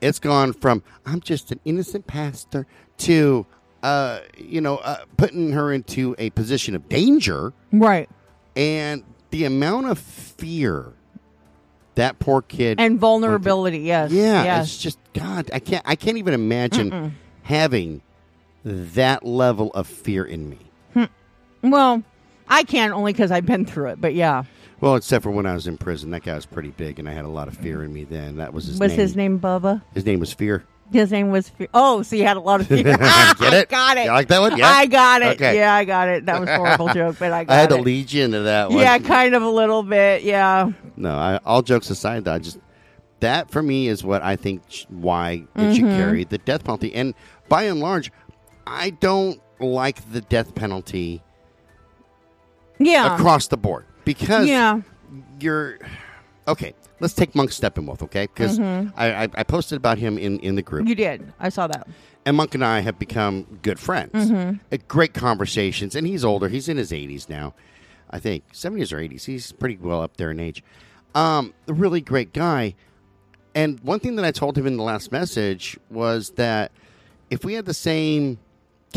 it's gone from I'm just an innocent pastor to uh, you know uh, putting her into a position of danger,
Right.
and the amount of fear that poor kid
And vulnerability, yes.
yeah,
Yes.
it's just God. I can't. I can't even imagine having that level of fear in me.
Well, I can't only because I've been through it, but yeah.
Well, except for when I was in prison, that guy was pretty big, and I had a lot of fear in me. Then that was his
was
name.
his name Bubba?
His name was Fear.
His name was. Fear. oh, so you had a lot of *laughs* fear.
Get
I *laughs* got it.
You like that one? Yeah?
I got it.
Okay.
Yeah, I got it. That was a horrible *laughs* joke, but I got
I had
it.
to lead you into that one.
Yeah, kind of a little bit. Yeah.
No, I, all jokes aside, though, I just that for me is what I think sh- why it should
Mm-hmm.
carry the death penalty. And by and large, I don't like the death penalty
Yeah.
across the board because
Yeah.
you're okay. Let's take Monk Steppenwolf, okay? Because I, I, I posted about him in, in the group,
Mm-hmm. You did. I saw that.
and Monk and I have become good friends.
Mm-hmm.
Uh, great conversations, and he's older. He's in his 80s now, I think, 70s or 80s. He's pretty well up there in age. Um, a really great guy. And one thing that I told him in the last message was that if we had the same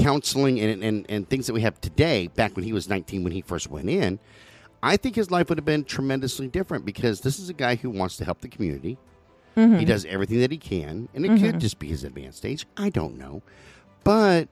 counseling and, and, and things that we have today, back when he was 19, when he first went in, I think his life would have been tremendously different because this is a guy who wants to help the community. He does everything that he can, and it could just be his advanced age. I don't know. But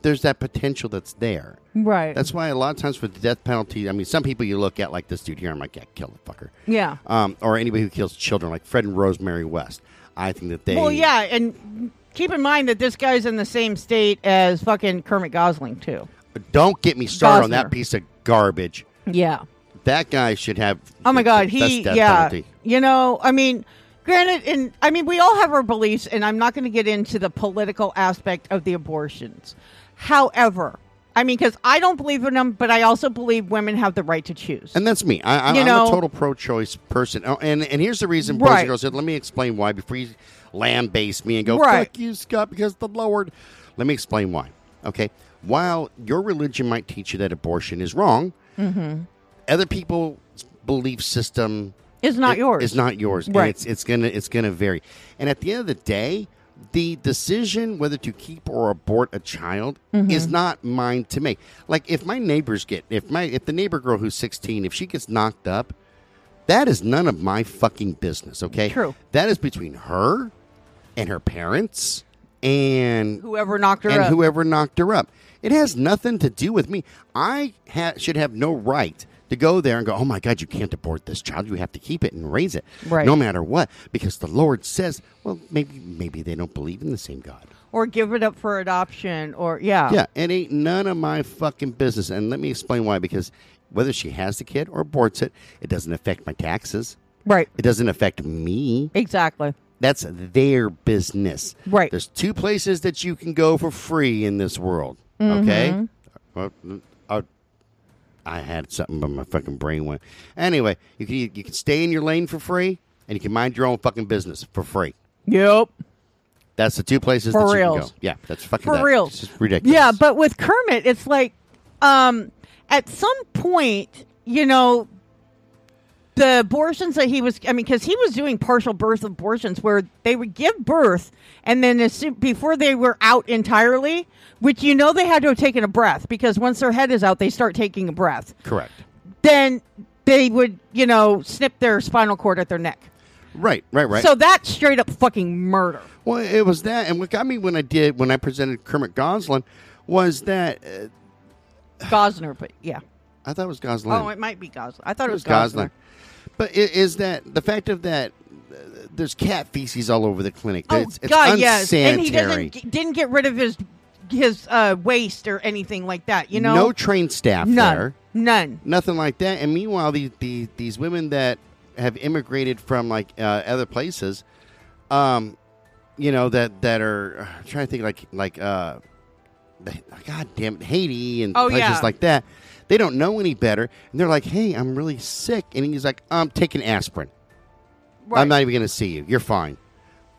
there's that potential that's there.
Right.
That's why a lot of times for the death penalty, I mean, some people you look at like this dude here, I'm like, yeah, kill the fucker.
yeah.
Um, or anybody who kills children, like Fred and Rosemary West. I think that they.
Well, yeah, and keep in mind that this guy's in the same state as fucking Kermit Gosling too.
Don't get me started on
Gosner.
that piece of garbage.
Yeah.
That guy should have.
Oh my God, he yeah.
penalty.
You know, I mean, granted, and I mean, we all have our beliefs, and I'm not going to get into the political aspect of the abortions. However, I mean, because I don't believe in them, but I also believe women have the right to choose.
And that's me. I, I,
You
I'm
know-
a total pro-choice person. Oh, and and here's the reason, boys
Right.
and girls. Let me explain why before you lambaste me and go
Right.
fuck you, Scott, because the Lord. Let me explain why. Okay, while your religion might teach you that abortion is wrong,
Mm-hmm.
other people's belief system
is not
it-
yours.
Is not yours. And
Right.
it's it's gonna it's gonna vary. And at the end of the day, the decision whether to keep or abort a child
Mm-hmm.
is not mine to make. Like if my neighbors get if my if the neighbor girl who's sixteen, if she gets knocked up, that is none of my fucking business, okay?
True.
That is between her and her parents and
Whoever knocked her
and
up.
whoever knocked her up. It has nothing to do with me. I ha- should have no right to go there and go, oh my God, you can't abort this child. You have to keep it and raise it,
Right.
no matter what, because the Lord says, well, maybe maybe they don't believe in the same God.
or give it up for adoption, or yeah,
Yeah, it ain't none of my fucking business. And let me explain why. Because whether she has the kid or aborts it, it doesn't affect my taxes.
right,
It doesn't affect me.
exactly,
That's their business.
Right.
There's two places that you can go for free in this world. Okay. Well, uh, I had something, but my fucking brain went. Anyway, you can you can stay in your lane for free, and you can mind your own fucking business for free.
yep.
That's the two places
For
that you can go. Yeah, that's fucking
For
that.
real.
It's just ridiculous.
Yeah, but with Kermit, it's like, um, at some point, you know, the abortions that he was, I mean, because he was doing partial birth abortions where they would give birth and then as soon, before they were out entirely, which you know they had to have taken a breath because once their head is out, they start taking a breath.
correct.
Then they would, you know, snip their spinal cord at their neck.
Right, right, right.
So that's straight up fucking murder.
well, it was that, and what got me when I did when I presented Kermit Goslin was that uh,
Gosner, but yeah.
I thought it was Goslin.
Oh, it might be Gosler. I thought it,
It
was
Gosling. But is that the fact of that? uh, There's cat feces all over the clinic.
Oh
it's, it's
God, yes, and he doesn't didn't get rid of his his uh, waste or anything like that. You know,
no trained staff
none,
there,
none.
nothing like that. And meanwhile, these the, these women that have immigrated from like uh, other places, um, you know that that are I'm trying to think like like uh, God damn it, Haiti and
Oh,
places
yeah.
like that. They don't know any better, and they're like, "Hey, I'm really sick," and he's like, "I'm taking aspirin.
Right.
I'm not even going to see you. You're fine."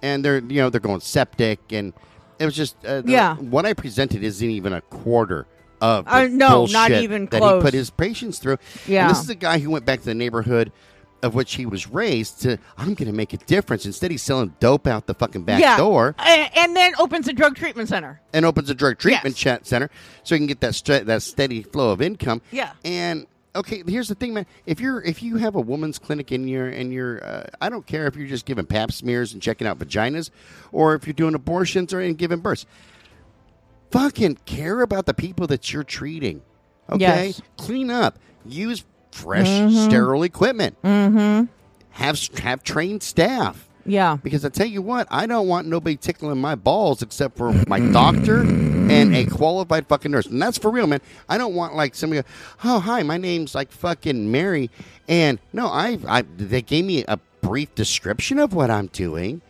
And they're you know they're going septic, and it was just uh,
Yeah.
What I presented isn't even a quarter of the
Uh, no, not even
that
close.
he put his patients through.
Yeah.
And this is a guy who went back to the neighborhood of which he was raised to. I'm going to make a difference. Instead, he's selling dope out the fucking back
yeah.
door
and then opens a drug treatment center.
and opens a drug treatment
Yes.
chat center so he can get that st- that steady flow of income.
Yeah.
And okay, here's the thing, man. If you're if you have a woman's clinic in your and you're, uh, I don't care if you're just giving pap smears and checking out vaginas, or if you're doing abortions or and giving births. Fucking care about the people that you're treating. Okay,
Yes.
clean up. Use fresh, sterile equipment. Mm-hmm. Have have trained staff.
Yeah.
Because I tell you what, I don't want nobody tickling my balls except for my doctor and a qualified fucking nurse. And that's for real, man. I don't want like somebody go, oh, hi, my name's like fucking Mary. And no, I, I they gave me a brief description of what I'm doing.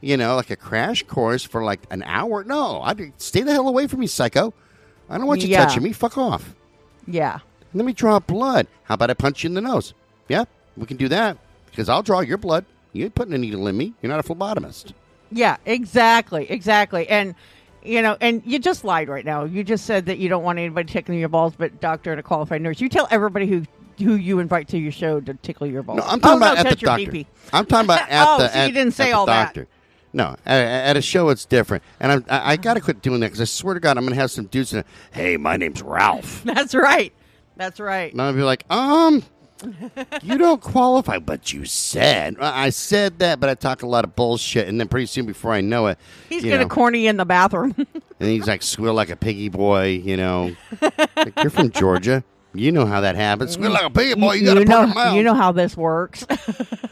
You know, like a crash course for like an hour. No, I stay the hell away from me, psycho. I don't want you
Yeah.
touching me. Fuck off.
Yeah.
Let me draw blood. How about I punch you in the nose? Yeah, we can do that. Because I'll draw your blood. You ain't putting a needle in me. You're not a phlebotomist.
Yeah, exactly, exactly. And you know, and you just lied right now. You just said that you don't want anybody tickling your balls, but doctor and a qualified nurse. You tell everybody who who you invite to your show to tickle your balls.
No, I'm talking
oh,
about
no,
at the doctor.
pee-pee.
I'm talking about *laughs* at
Oh,
the.
so you didn't say
at the
all that.
doctor. No, at, at a show it's different, and I'm, I, I got to quit doing that because I swear to God I'm going to have some dudes. In hey, my name's Ralph. *laughs*
That's right. That's right.
And I'll be like, um, you don't qualify, but you said. I said that, but I talk a lot of bullshit, and then pretty soon, before I know it,
He's
you
gonna
know,
corny in the bathroom. *laughs*
and he's like squeal like a piggy boy. You know, like, you're from Georgia. You know how that happens. Squeal like a piggy boy. You, got to put
know,
out.
you know how this works.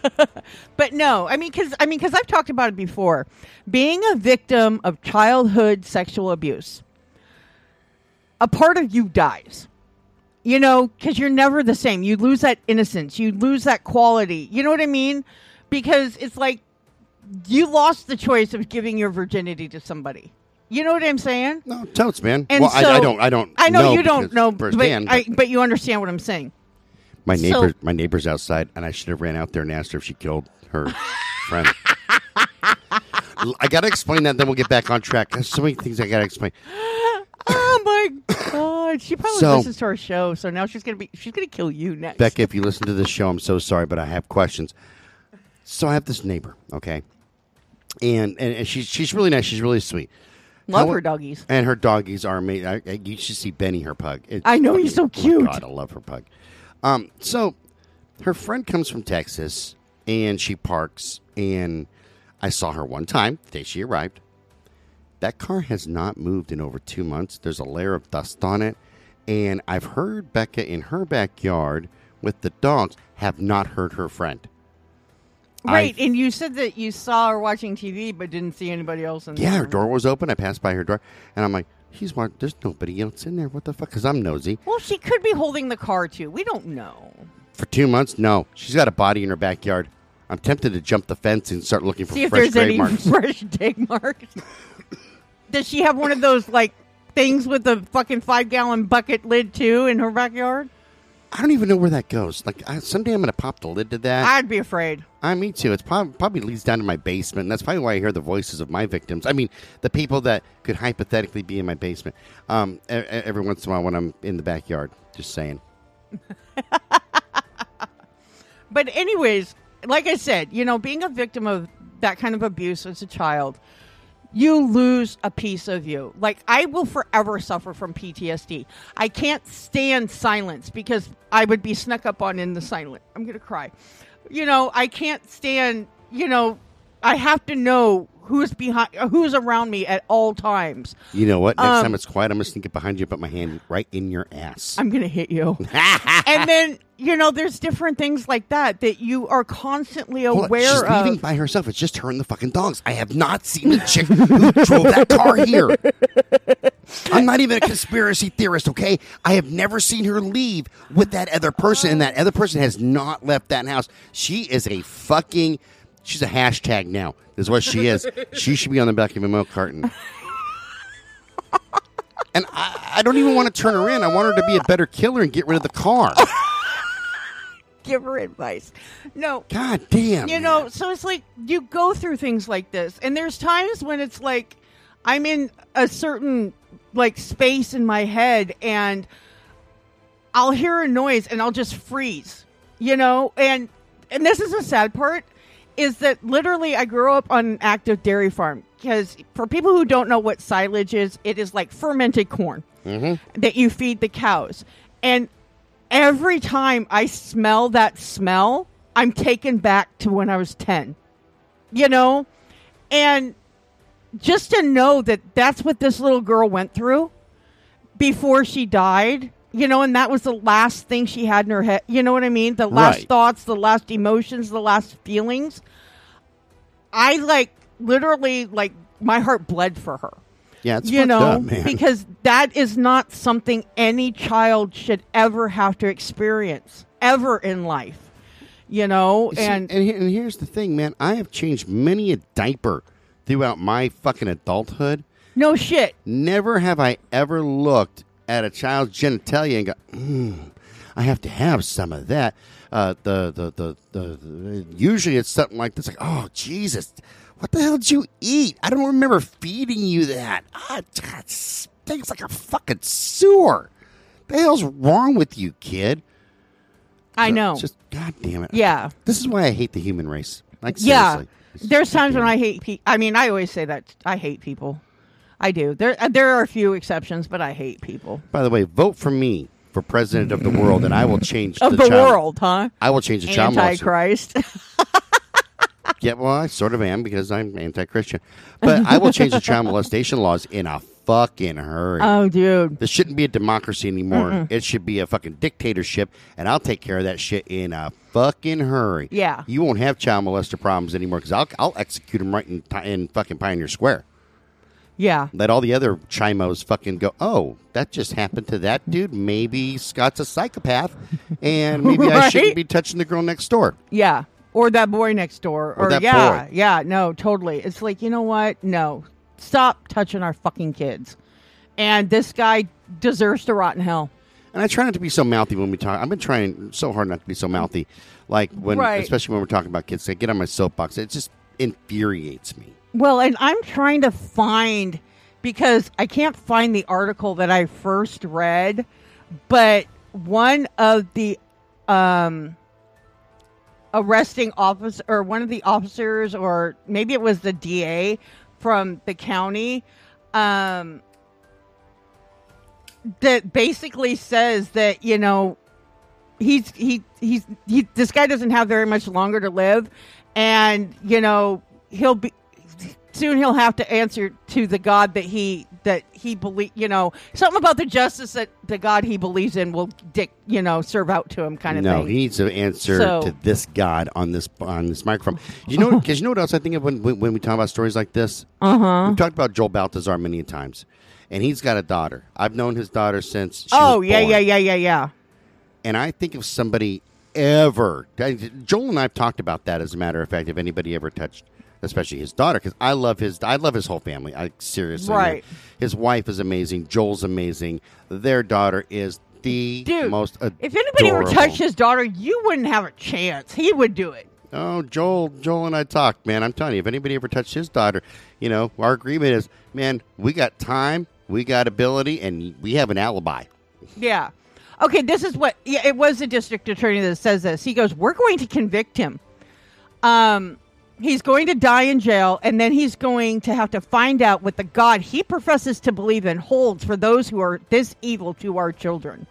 *laughs* but no, I mean, because I mean, because I've talked about it before. Being a victim of childhood sexual abuse, a part of you dies. You know, because you're never the same. You lose that innocence. You lose that quality. You know what I mean? Because it's like you lost the choice of giving your virginity to somebody. You know what I'm saying?
No, totes, man.
And
well,
so,
I, I don't. I don't.
I know, you don't know, but,
firsthand,
I, but you understand what I'm saying.
My
So-
neighbor, my neighbor's outside, and I should have ran out there and asked her if she killed her friend. *laughs* I got to explain that, then we'll get back on track. There's so many things I got to explain. *gasps*
Oh my *coughs* god, she probably
So-
listens to our show, so now she's gonna be she's gonna kill you next.
Becca, if you listen to this show, I'm so sorry, but I have questions. So I have this neighbor, okay, and and, and she's she's really nice. She's really sweet.
Love
How-
her doggies.
And her doggies are amazing. I, I, you should see Benny, her pug. It's
I know, he's so cute.
Oh my God, I love her pug. Um, so her friend comes from Texas, and she parks, and I saw her one time the day she arrived. That car has not moved in over two months. There's a layer of dust on it, and I've heard Becca in her backyard with the dogs have not heard her friend.
Right,
I've-
and you said that you saw her watching TV, but didn't see anybody else in
Yeah,
there.
Yeah, her door was open. I passed by her door, and I'm like, "She's smart. There's nobody else in there. What the fuck?" Because I'm nosy.
Well, she could be holding the car too. We don't know.
For two months, no. She's got a body in her backyard. I'm tempted to jump the fence and start looking for
See if
fresh
there's
grave
any
marks. *laughs*
fresh dig marks. Does she have one of those like things with a fucking five gallon bucket lid too in her backyard?
I don't even know where that goes. Like I, someday I'm going to pop the lid to that.
I'd be afraid.
I, me too. It's prob- probably leads down to my basement. And that's probably why I hear the voices of my victims. I mean, the people that could hypothetically be in my basement. Um, e- every once in a while when I'm in the backyard. Just saying. *laughs*
But anyways, like I said, you know, being a victim of that kind of abuse as a child, you lose a piece of you. Like I will forever suffer from PTSD. I can't stand silence because I would be snuck up on in the silent. I'm going to cry. You know, I can't stand, you know, I have to know who's behind who's around me at all times.
You know what? Next
Um,
time it's quiet, I'm going to sneak it behind you and put my hand right in your ass.
I'm going to hit you. *laughs* and then, you know, there's different things like that that you are constantly aware
She's
of.
leaving by herself. It's just her and the fucking dogs. I have not seen the chick who *laughs* drove that car here. I'm not even a conspiracy theorist, okay? I have never seen her leave with that other person, and that other person has not left that house. She is a fucking. She's a hashtag now. Is what she is. she should be on the back of a milk carton. *laughs* And I, I don't even want to turn her in. I want her to be a better killer and get rid of the car. *laughs*
Give her advice. No,
God damn.
you
man.
know, so it's like you go through things like this, and there's times when it's like I'm in a certain like space in my head, and I'll hear a noise and I'll just freeze, you know, and and this is the sad part is that literally I grew up on an active dairy farm because for people who don't know what silage is, it is like fermented corn mm-hmm. that you feed the cows, and every time I smell that smell, I'm taken back to when I was 10. You know? And just to know that that's what this little girl went through before she died, you know, and that was the last thing she had in her head. You know what I mean? The last
Right.
thoughts, the last emotions, the last feelings. I like literally like my heart bled for her
Yeah, it's
you
fucked
know,
up, man.
because that is not something any child should ever have to experience ever in life. You know,
see,
and
and, and here's the thing, man. I have changed many a diaper throughout my fucking adulthood.
no shit.
Never have I ever looked at a child's genitalia and go, mm, I have to have some of that. Uh, the, the, the, the, the usually it's something like this, like, oh Jesus, what the hell did you eat? I don't remember feeding you that. Ah, God, it stinks like a fucking sewer. The hell's wrong with you, kid?
I
So,
know.
Just God damn it.
yeah.
This is why I hate the human race. Like
Yeah. There's times when. I hate people. I mean, I always say that I hate people. I do. There uh, there are a few exceptions, but I hate people.
By the way, vote for me for president of the world, and I will change
Of the,
child-
world, huh?
I will change the child.
Antichrist. *laughs*
Yeah, well, I sort of am because I'm anti-Christian, but I will change the child molestation laws in a fucking hurry.
oh, dude.
this shouldn't be a democracy anymore. It should be a fucking dictatorship, and I'll take care of that shit in a fucking hurry.
Yeah.
you won't have child molester problems anymore because I'll I'll execute them right in, in fucking Pioneer Square.
Yeah.
Let all the other chimos fucking go. Oh, that just happened to that dude. Maybe Scott's a psychopath, and maybe I *laughs* shouldn't be touching the girl next door.
Yeah. Or that boy next door.
Or that
yeah.
boy.
Yeah. No, totally. It's like, you know what? No. Stop touching our fucking kids. And this guy deserves to rot in hell.
And I try not to be so mouthy when we talk. I've been trying so hard not to be so mouthy, like when,
Right.
especially when we're talking about kids. I get on my soapbox. It just infuriates me.
Well, and I'm trying to find because I can't find the article that I first read, but one of the um arresting officer or one of the officers or maybe it was the DA from the county um that basically says that you know he's he he's he this guy doesn't have very much longer to live and you know he'll be soon he'll have to answer to the god that he that he believe you know something about the justice that the god he believes in will dick you know serve out to him kind of
no,
thing No,
he needs to answer
So-
to this God on this on this microphone. You know, *laughs* because you know what else I think of when, when when we talk about stories like this.
uh-huh
We've talked about Joel Baltazar many times, and he's got a daughter. I've known his daughter since. She
oh yeah
born.
yeah yeah yeah yeah
And I think if somebody ever, Joel and I have talked about that. As a matter of fact, if anybody ever touched, especially his daughter, because I love his, I love his whole family. I seriously.
Right.
His wife is amazing. Joel's amazing. Their daughter is the
Dude,
most.
if anybody ever touched his daughter you wouldn't have a chance he would do it
Oh, Joel, Joel and I talked, man. I'm telling you, if anybody ever touched his daughter, you know, our agreement is, man, we got time, we got ability, and we have an alibi.
Yeah. Okay, this is what yeah, it was the district attorney that says this. He goes, "We're going to convict him. Um he's going to die in jail and then he's going to have to find out what the god he professes to believe in holds for those who are this evil to our children."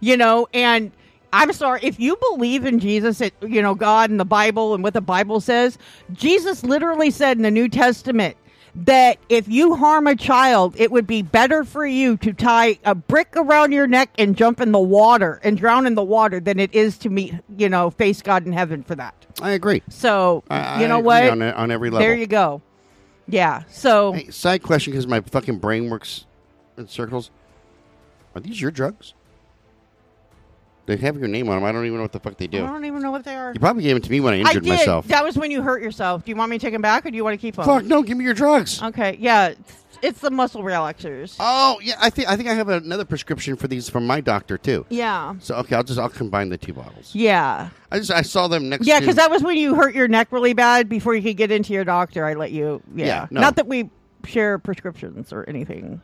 You know, and I'm sorry if you believe in Jesus, you know, God and the Bible and what the Bible says. Jesus literally said in the New Testament that if you harm a child, it would be better for you to tie a brick around your neck and jump in the water and drown in the water than it is to meet, you know, face God in heaven for that.
I agree.
So,
I,
you know what?
On, on every level.
there you go. Yeah. So,
Hey, side question, because my fucking brain works in circles. Are these your drugs? They have your name on them. I don't even know what the fuck they do.
I
do.
don't even know what they are.
You probably gave them to me when I
I
injured
did.
myself.
That was when you hurt yourself. Do you want me to take them back, or do you want to keep them?
Fuck no! Give me your drugs.
Okay, yeah, it's, it's the muscle relaxers.
Oh yeah, I think I think I have another prescription for these from my doctor too.
Yeah,
So okay, I'll just I'll combine the two bottles.
yeah,
I just I saw them next.
yeah.
to,
Because that was when you hurt your neck really bad. Before you could get into your doctor, I let you. Yeah,
Yeah, no.
not that we share prescriptions or anything.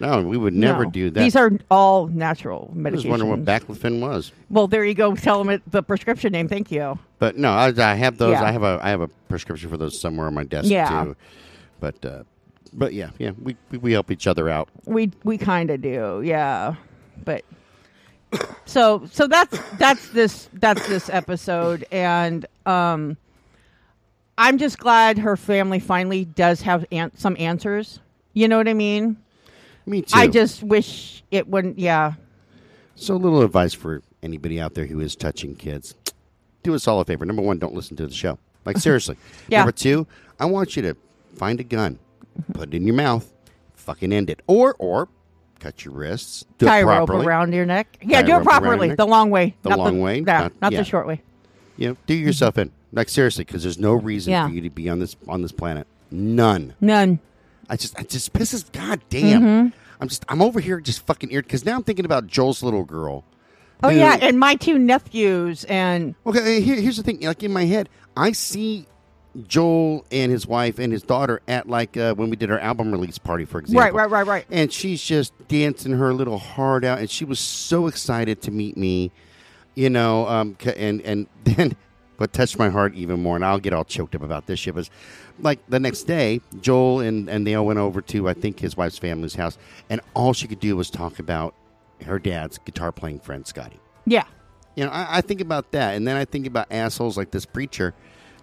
No, we would never
No.
do that.
These are all natural medications.
I was wondering what baclofen was,
well, there you go. Tell them it, the prescription name. Thank you.
but no, I, I have those.
Yeah.
I have a I have a prescription for those somewhere on my desk
Yeah.
too. But uh, but yeah, yeah, we we, we help each other out.
We we kind of do, yeah. But *coughs* so so that's that's this that's this episode, and um, I'm just glad her family finally does have an- some answers. You know what I mean?
Me too.
I just wish it wouldn't. Yeah,
So, a little advice for anybody out there who is touching kids: *tsk* do us all a favor. Number one, don't listen to the show. Like *laughs* seriously.
Yeah.
Number two, I want you to find a gun, put it in your mouth, fucking end it, or or cut your wrists, do
tie
it
a rope around your neck. Yeah,
Tie
do it
rope around your
properly, the long way,
The
not
long way,
Yeah,
not-
not
yeah.
the short way.
You know, do yourself in. Like seriously, because there's no reason
Yeah.
for you to be on this on this planet. None.
None.
I just, I just pisses. God damn.
Mm-hmm.
I'm just, I'm over here just fucking irritated because now I'm thinking about Joel's little girl.
Oh
who-
yeah, and my two nephews and
Okay, here, here's the thing. Like in my head, I see Joel and his wife and his daughter at like uh, when we did our album release party, for example.
right, right, right, right.
And she's just dancing her little heart out, and she was so excited to meet me, you know. Um, and and *laughs* then what touched my heart even more, and I'll get all choked up about this shit was like the next day, Joel and and they all went over to I think his wife's family's house, and all she could do was talk about her dad's guitar playing friend Scotty.
Yeah.
You know, I, I think about that, and then I think about assholes like this preacher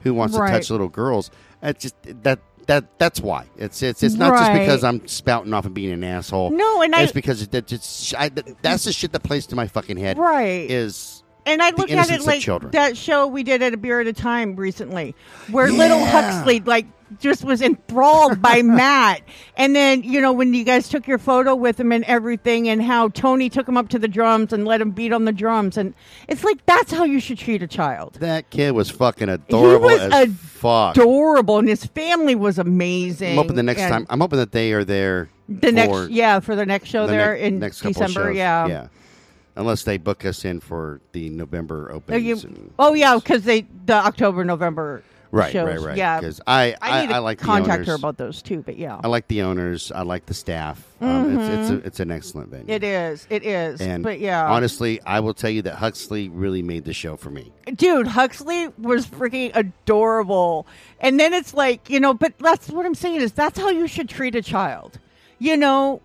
who wants
Right.
to touch little girls. That's just that that that's why. It's it's it's not
Right.
just because I'm spouting off and being an asshole.
No, and I-
it's because that just I, that's the shit that plays to my fucking head.
Right.
Is
And I look at it like that show we did at a beer at a time recently, where little Huxley like just was enthralled by *laughs* Matt, and then you know when you guys took your photo with him and everything, and how Tony took him up to the drums and let him beat on the drums, and it's like that's how you should treat a child.
that kid was fucking adorable
was
as fuck.
Adorable, and his family was amazing.
I'm hoping the next
and
time. I'm hoping that they are there.
the next yeah for the next show
the
there
next-
in
next
December. Yeah.
yeah. Unless they book us in for the November and-
oh yeah, because they the October November
right,
shows.
right, right.
Yeah,
Because I,
I
I,
need
I like the
contact her about those too. But yeah,
I like the owners. I like the staff. Um, it's it's, a, it's an excellent venue.
Mm-hmm. it is. It is.
And
but yeah,
honestly, I will tell you that Huxley really made the show for me.
dude, Huxley was freaking adorable. And then it's like you know, but that's what I'm saying is that's how you should treat a child. You know,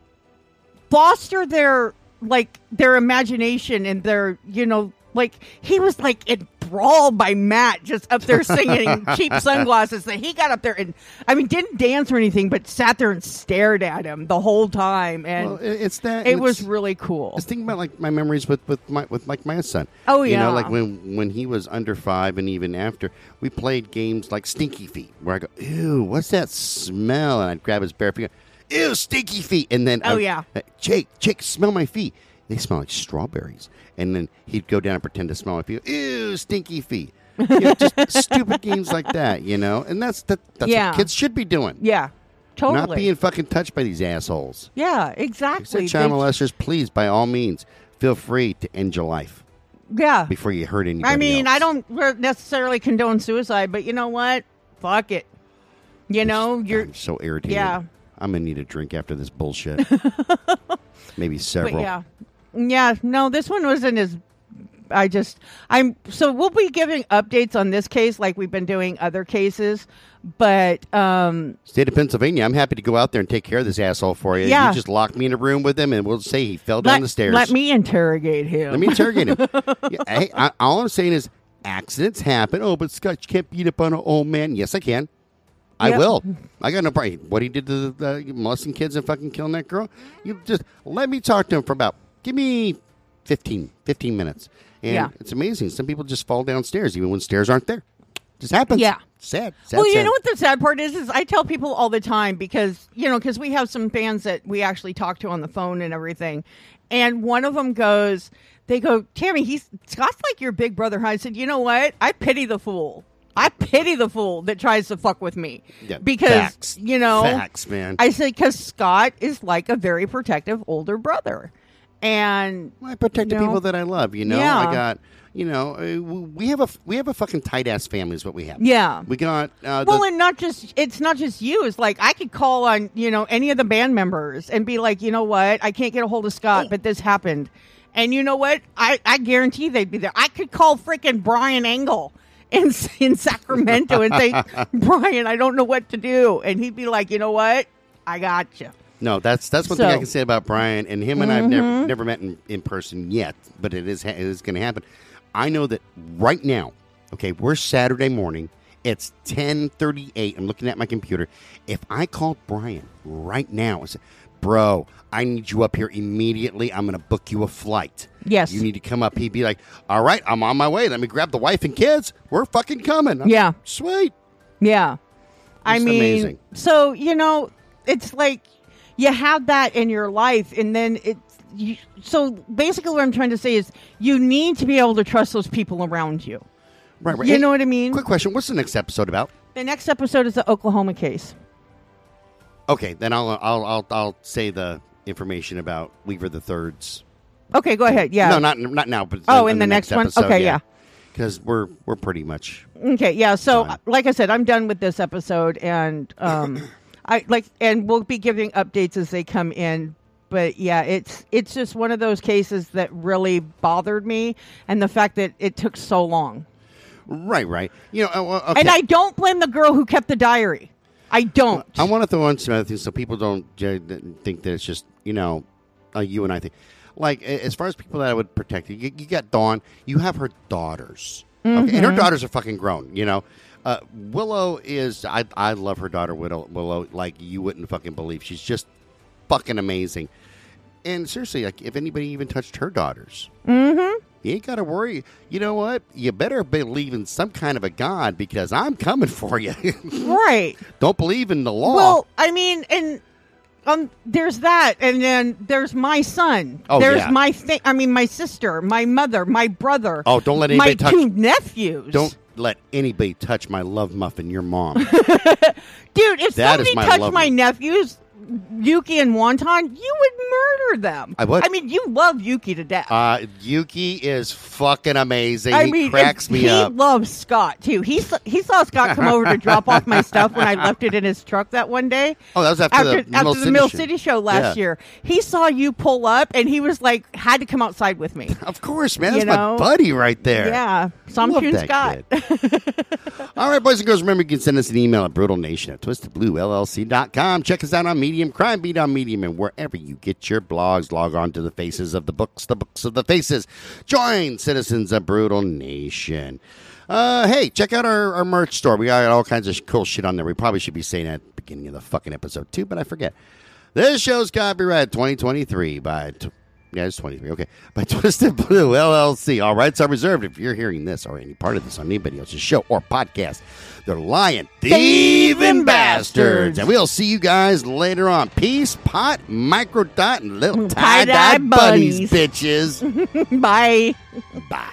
foster their like their imagination and their you know like he was like enthralled by Matt just up there singing *laughs* cheap sunglasses that he got up there and I mean didn't dance or anything but sat there and stared at him the whole time and
Well, it- it's that.
it
and
was really cool.
Just thinking about like my memories with with my with like my son.
Oh, yeah,
you know, like when when he was under five and even after, we played games like Stinky Feet, where I go, "Ew, what's that smell?" And I'd grab his bare feet, "Ew, stinky feet," and then
Oh,
I'd-
yeah.
uh, Jake, Jake, smell my feet. They smell like strawberries, and then he'd go down and pretend to smell my feet. Ew, stinky feet. You know, just *laughs* stupid games like that, you know, and that's that, that's
Yeah.
what kids should be doing.
yeah. Totally.
Not being fucking touched by these assholes.
yeah, exactly.
child molesters, please, by all means, feel free to end your life
yeah.
before you hurt anybody.
I mean,
else.
I don't necessarily condone suicide, but you know what? Fuck it. You know, you're
I'm so irritated.
Yeah.
I'm gonna need a drink after this bullshit. *laughs* Maybe
but
several.
yeah. Yeah, no, this one wasn't as I just I'm so we'll be giving updates on this case like we've been doing other cases, but um
State of Pennsylvania, I'm happy to go out there and take care of this asshole for you.
Yeah.
You just lock me in a room with him, and we'll say he fell down
let,
the stairs.
let me interrogate him.
Let me interrogate him. *laughs* Yeah, hey, I, all I'm saying is accidents happen. Oh, but Scott, you can't beat up on an old man. Yes, I can. I will. I got no problem. What he did to the, the molesting kids and fucking killing that girl. You just let me talk to him for about give me 15, 15 minutes. And
Yeah.
it's amazing. Some people just fall downstairs even when stairs aren't there. Just happens.
Yeah.
Sad. sad
well, you
sad.
know what the sad part is? Is I tell people all the time because you know because we have some fans that we actually talk to on the phone and everything, and one of them goes, they go, Tammy, he's Scott's like your big brother. I said, you know what? I pity the fool. I pity the fool that tries to fuck with me
Yeah,
because
facts.
you know
Facts, man.
I say because Scott is like a very protective older brother, and
Well, I protect the
You know?
people that I love. You know,
Yeah.
I got. You know, uh, we have a we have a fucking tight ass family. Is what we have.
yeah,
We got. Uh, the,
Well, and not just it's not just you. It's like I could call on you know any of the band members and be like, you know what, I can't get a hold of Scott, but this happened, and you know what, I I guarantee they'd be there. I could call freaking Brian Engel in in Sacramento and say, *laughs* Brian, I don't know what to do, and he'd be like, you know what, I got you.
no, that's that's one thing I can say about Brian and him and I've never mm-hmm. never met in, in person yet, but it is it is going to happen. I know that right now. Okay, we're Saturday morning. It's ten thirty eight. I'm looking at my computer. If I called Brian right now and said, "Bro, I need you up here immediately. I'm going to book you a flight."
Yes.
You need to come up. He'd be like, "All right, I'm on my way. Let me grab the wife and kids. We're fucking coming." I'm
Yeah.
like, sweet.
Yeah. I mean,
amazing.
so, you know, it's like you have that in your life, and then it's. You, so basically, what I'm trying to say is you need to be able to trust those people around you.
Right, right.
You know what I mean?
Quick question: What's the next episode about?
The next episode is the Oklahoma case.
Okay, then I'll I'll I'll, I'll say the information about Weaver the Third's.
Okay, go ahead. Yeah.
No, not not now, but
Oh, in the next one? Okay, yeah.
Because we're we're pretty much
Okay, yeah. So,
Done.
like I said, I'm done with this episode, and um, *coughs* I like, and we'll be giving updates as they come in. But yeah, it's it's just one of those cases that really bothered me, and the fact that it took so long.
right, right. You know, uh, okay.
And I don't blame the girl who kept the diary. I don't.
I want to throw in some other things so people don't uh, think that it's just you know, uh, you and I think. Like as far as people that I would protect, you, you got Dawn. You have her daughters, okay, and
Mm-hmm.
her daughters are fucking grown. You know, uh, Willow is. I I love her daughter Willow. Willow like you wouldn't fucking believe. She's just fucking amazing. And seriously, like if anybody even touched her daughters,
mm-hmm.
you ain't got to worry. You know what? You better believe in some kind of a god because I'm coming for you. *laughs*
Right.
Don't believe in the law.
Well, I mean, and um, there's that, and then there's my son.
Oh,
there's
yeah.
my thing. I mean, my sister, my mother, my brother.
Oh, don't let
my
anybody touch-
two nephews.
Don't let anybody touch my love muffin, your mom. *laughs*
dude. If
That
somebody
my
touched
love
my nephews, Yuki and Wonton, you would murder them.
I would.
I mean, you love Yuki to death.
uh, Yuki is fucking amazing.
I
he
mean,
cracks me
he
up.
He loves Scott too. He saw, he saw Scott come over to drop off my stuff when I left it in his truck that one day.
Oh, that was after,
after
the
after
Mill
the
City
Mill
show.
City show last
Yeah.
year. He saw you pull up, and he was like, had to come outside with me. *laughs*
Of course, man.
You
That's
know?
my buddy right there.
Yeah, so I'm
Love
Tune
that
Scott. *laughs*
All right, boys and girls, remember you can send us an email at brutalnation at twistedbluellc.com. Check us out on Medium, Crime Beat on Medium, and wherever you get your blogs, log on to the faces of the books, the books of the faces. Join Citizens of Brutal Nation. Uh, hey, check out our, our merch store. We got all kinds of cool shit on there. We probably should be saying that at the beginning of the fucking episode, too, but I forget. This show's copyright 2023 by. T- yeah, it's 23. Okay. *laughs* By Twisted Blue LLC. All rights are reserved. If you're hearing this or any part of this on anybody else's show or podcast, they're lying, thieving bastards. And we'll see you guys later on. Peace, pot, micro dot, and little tie dye bunnies,
bunnies.
bitches. *laughs*
Bye.
Bye.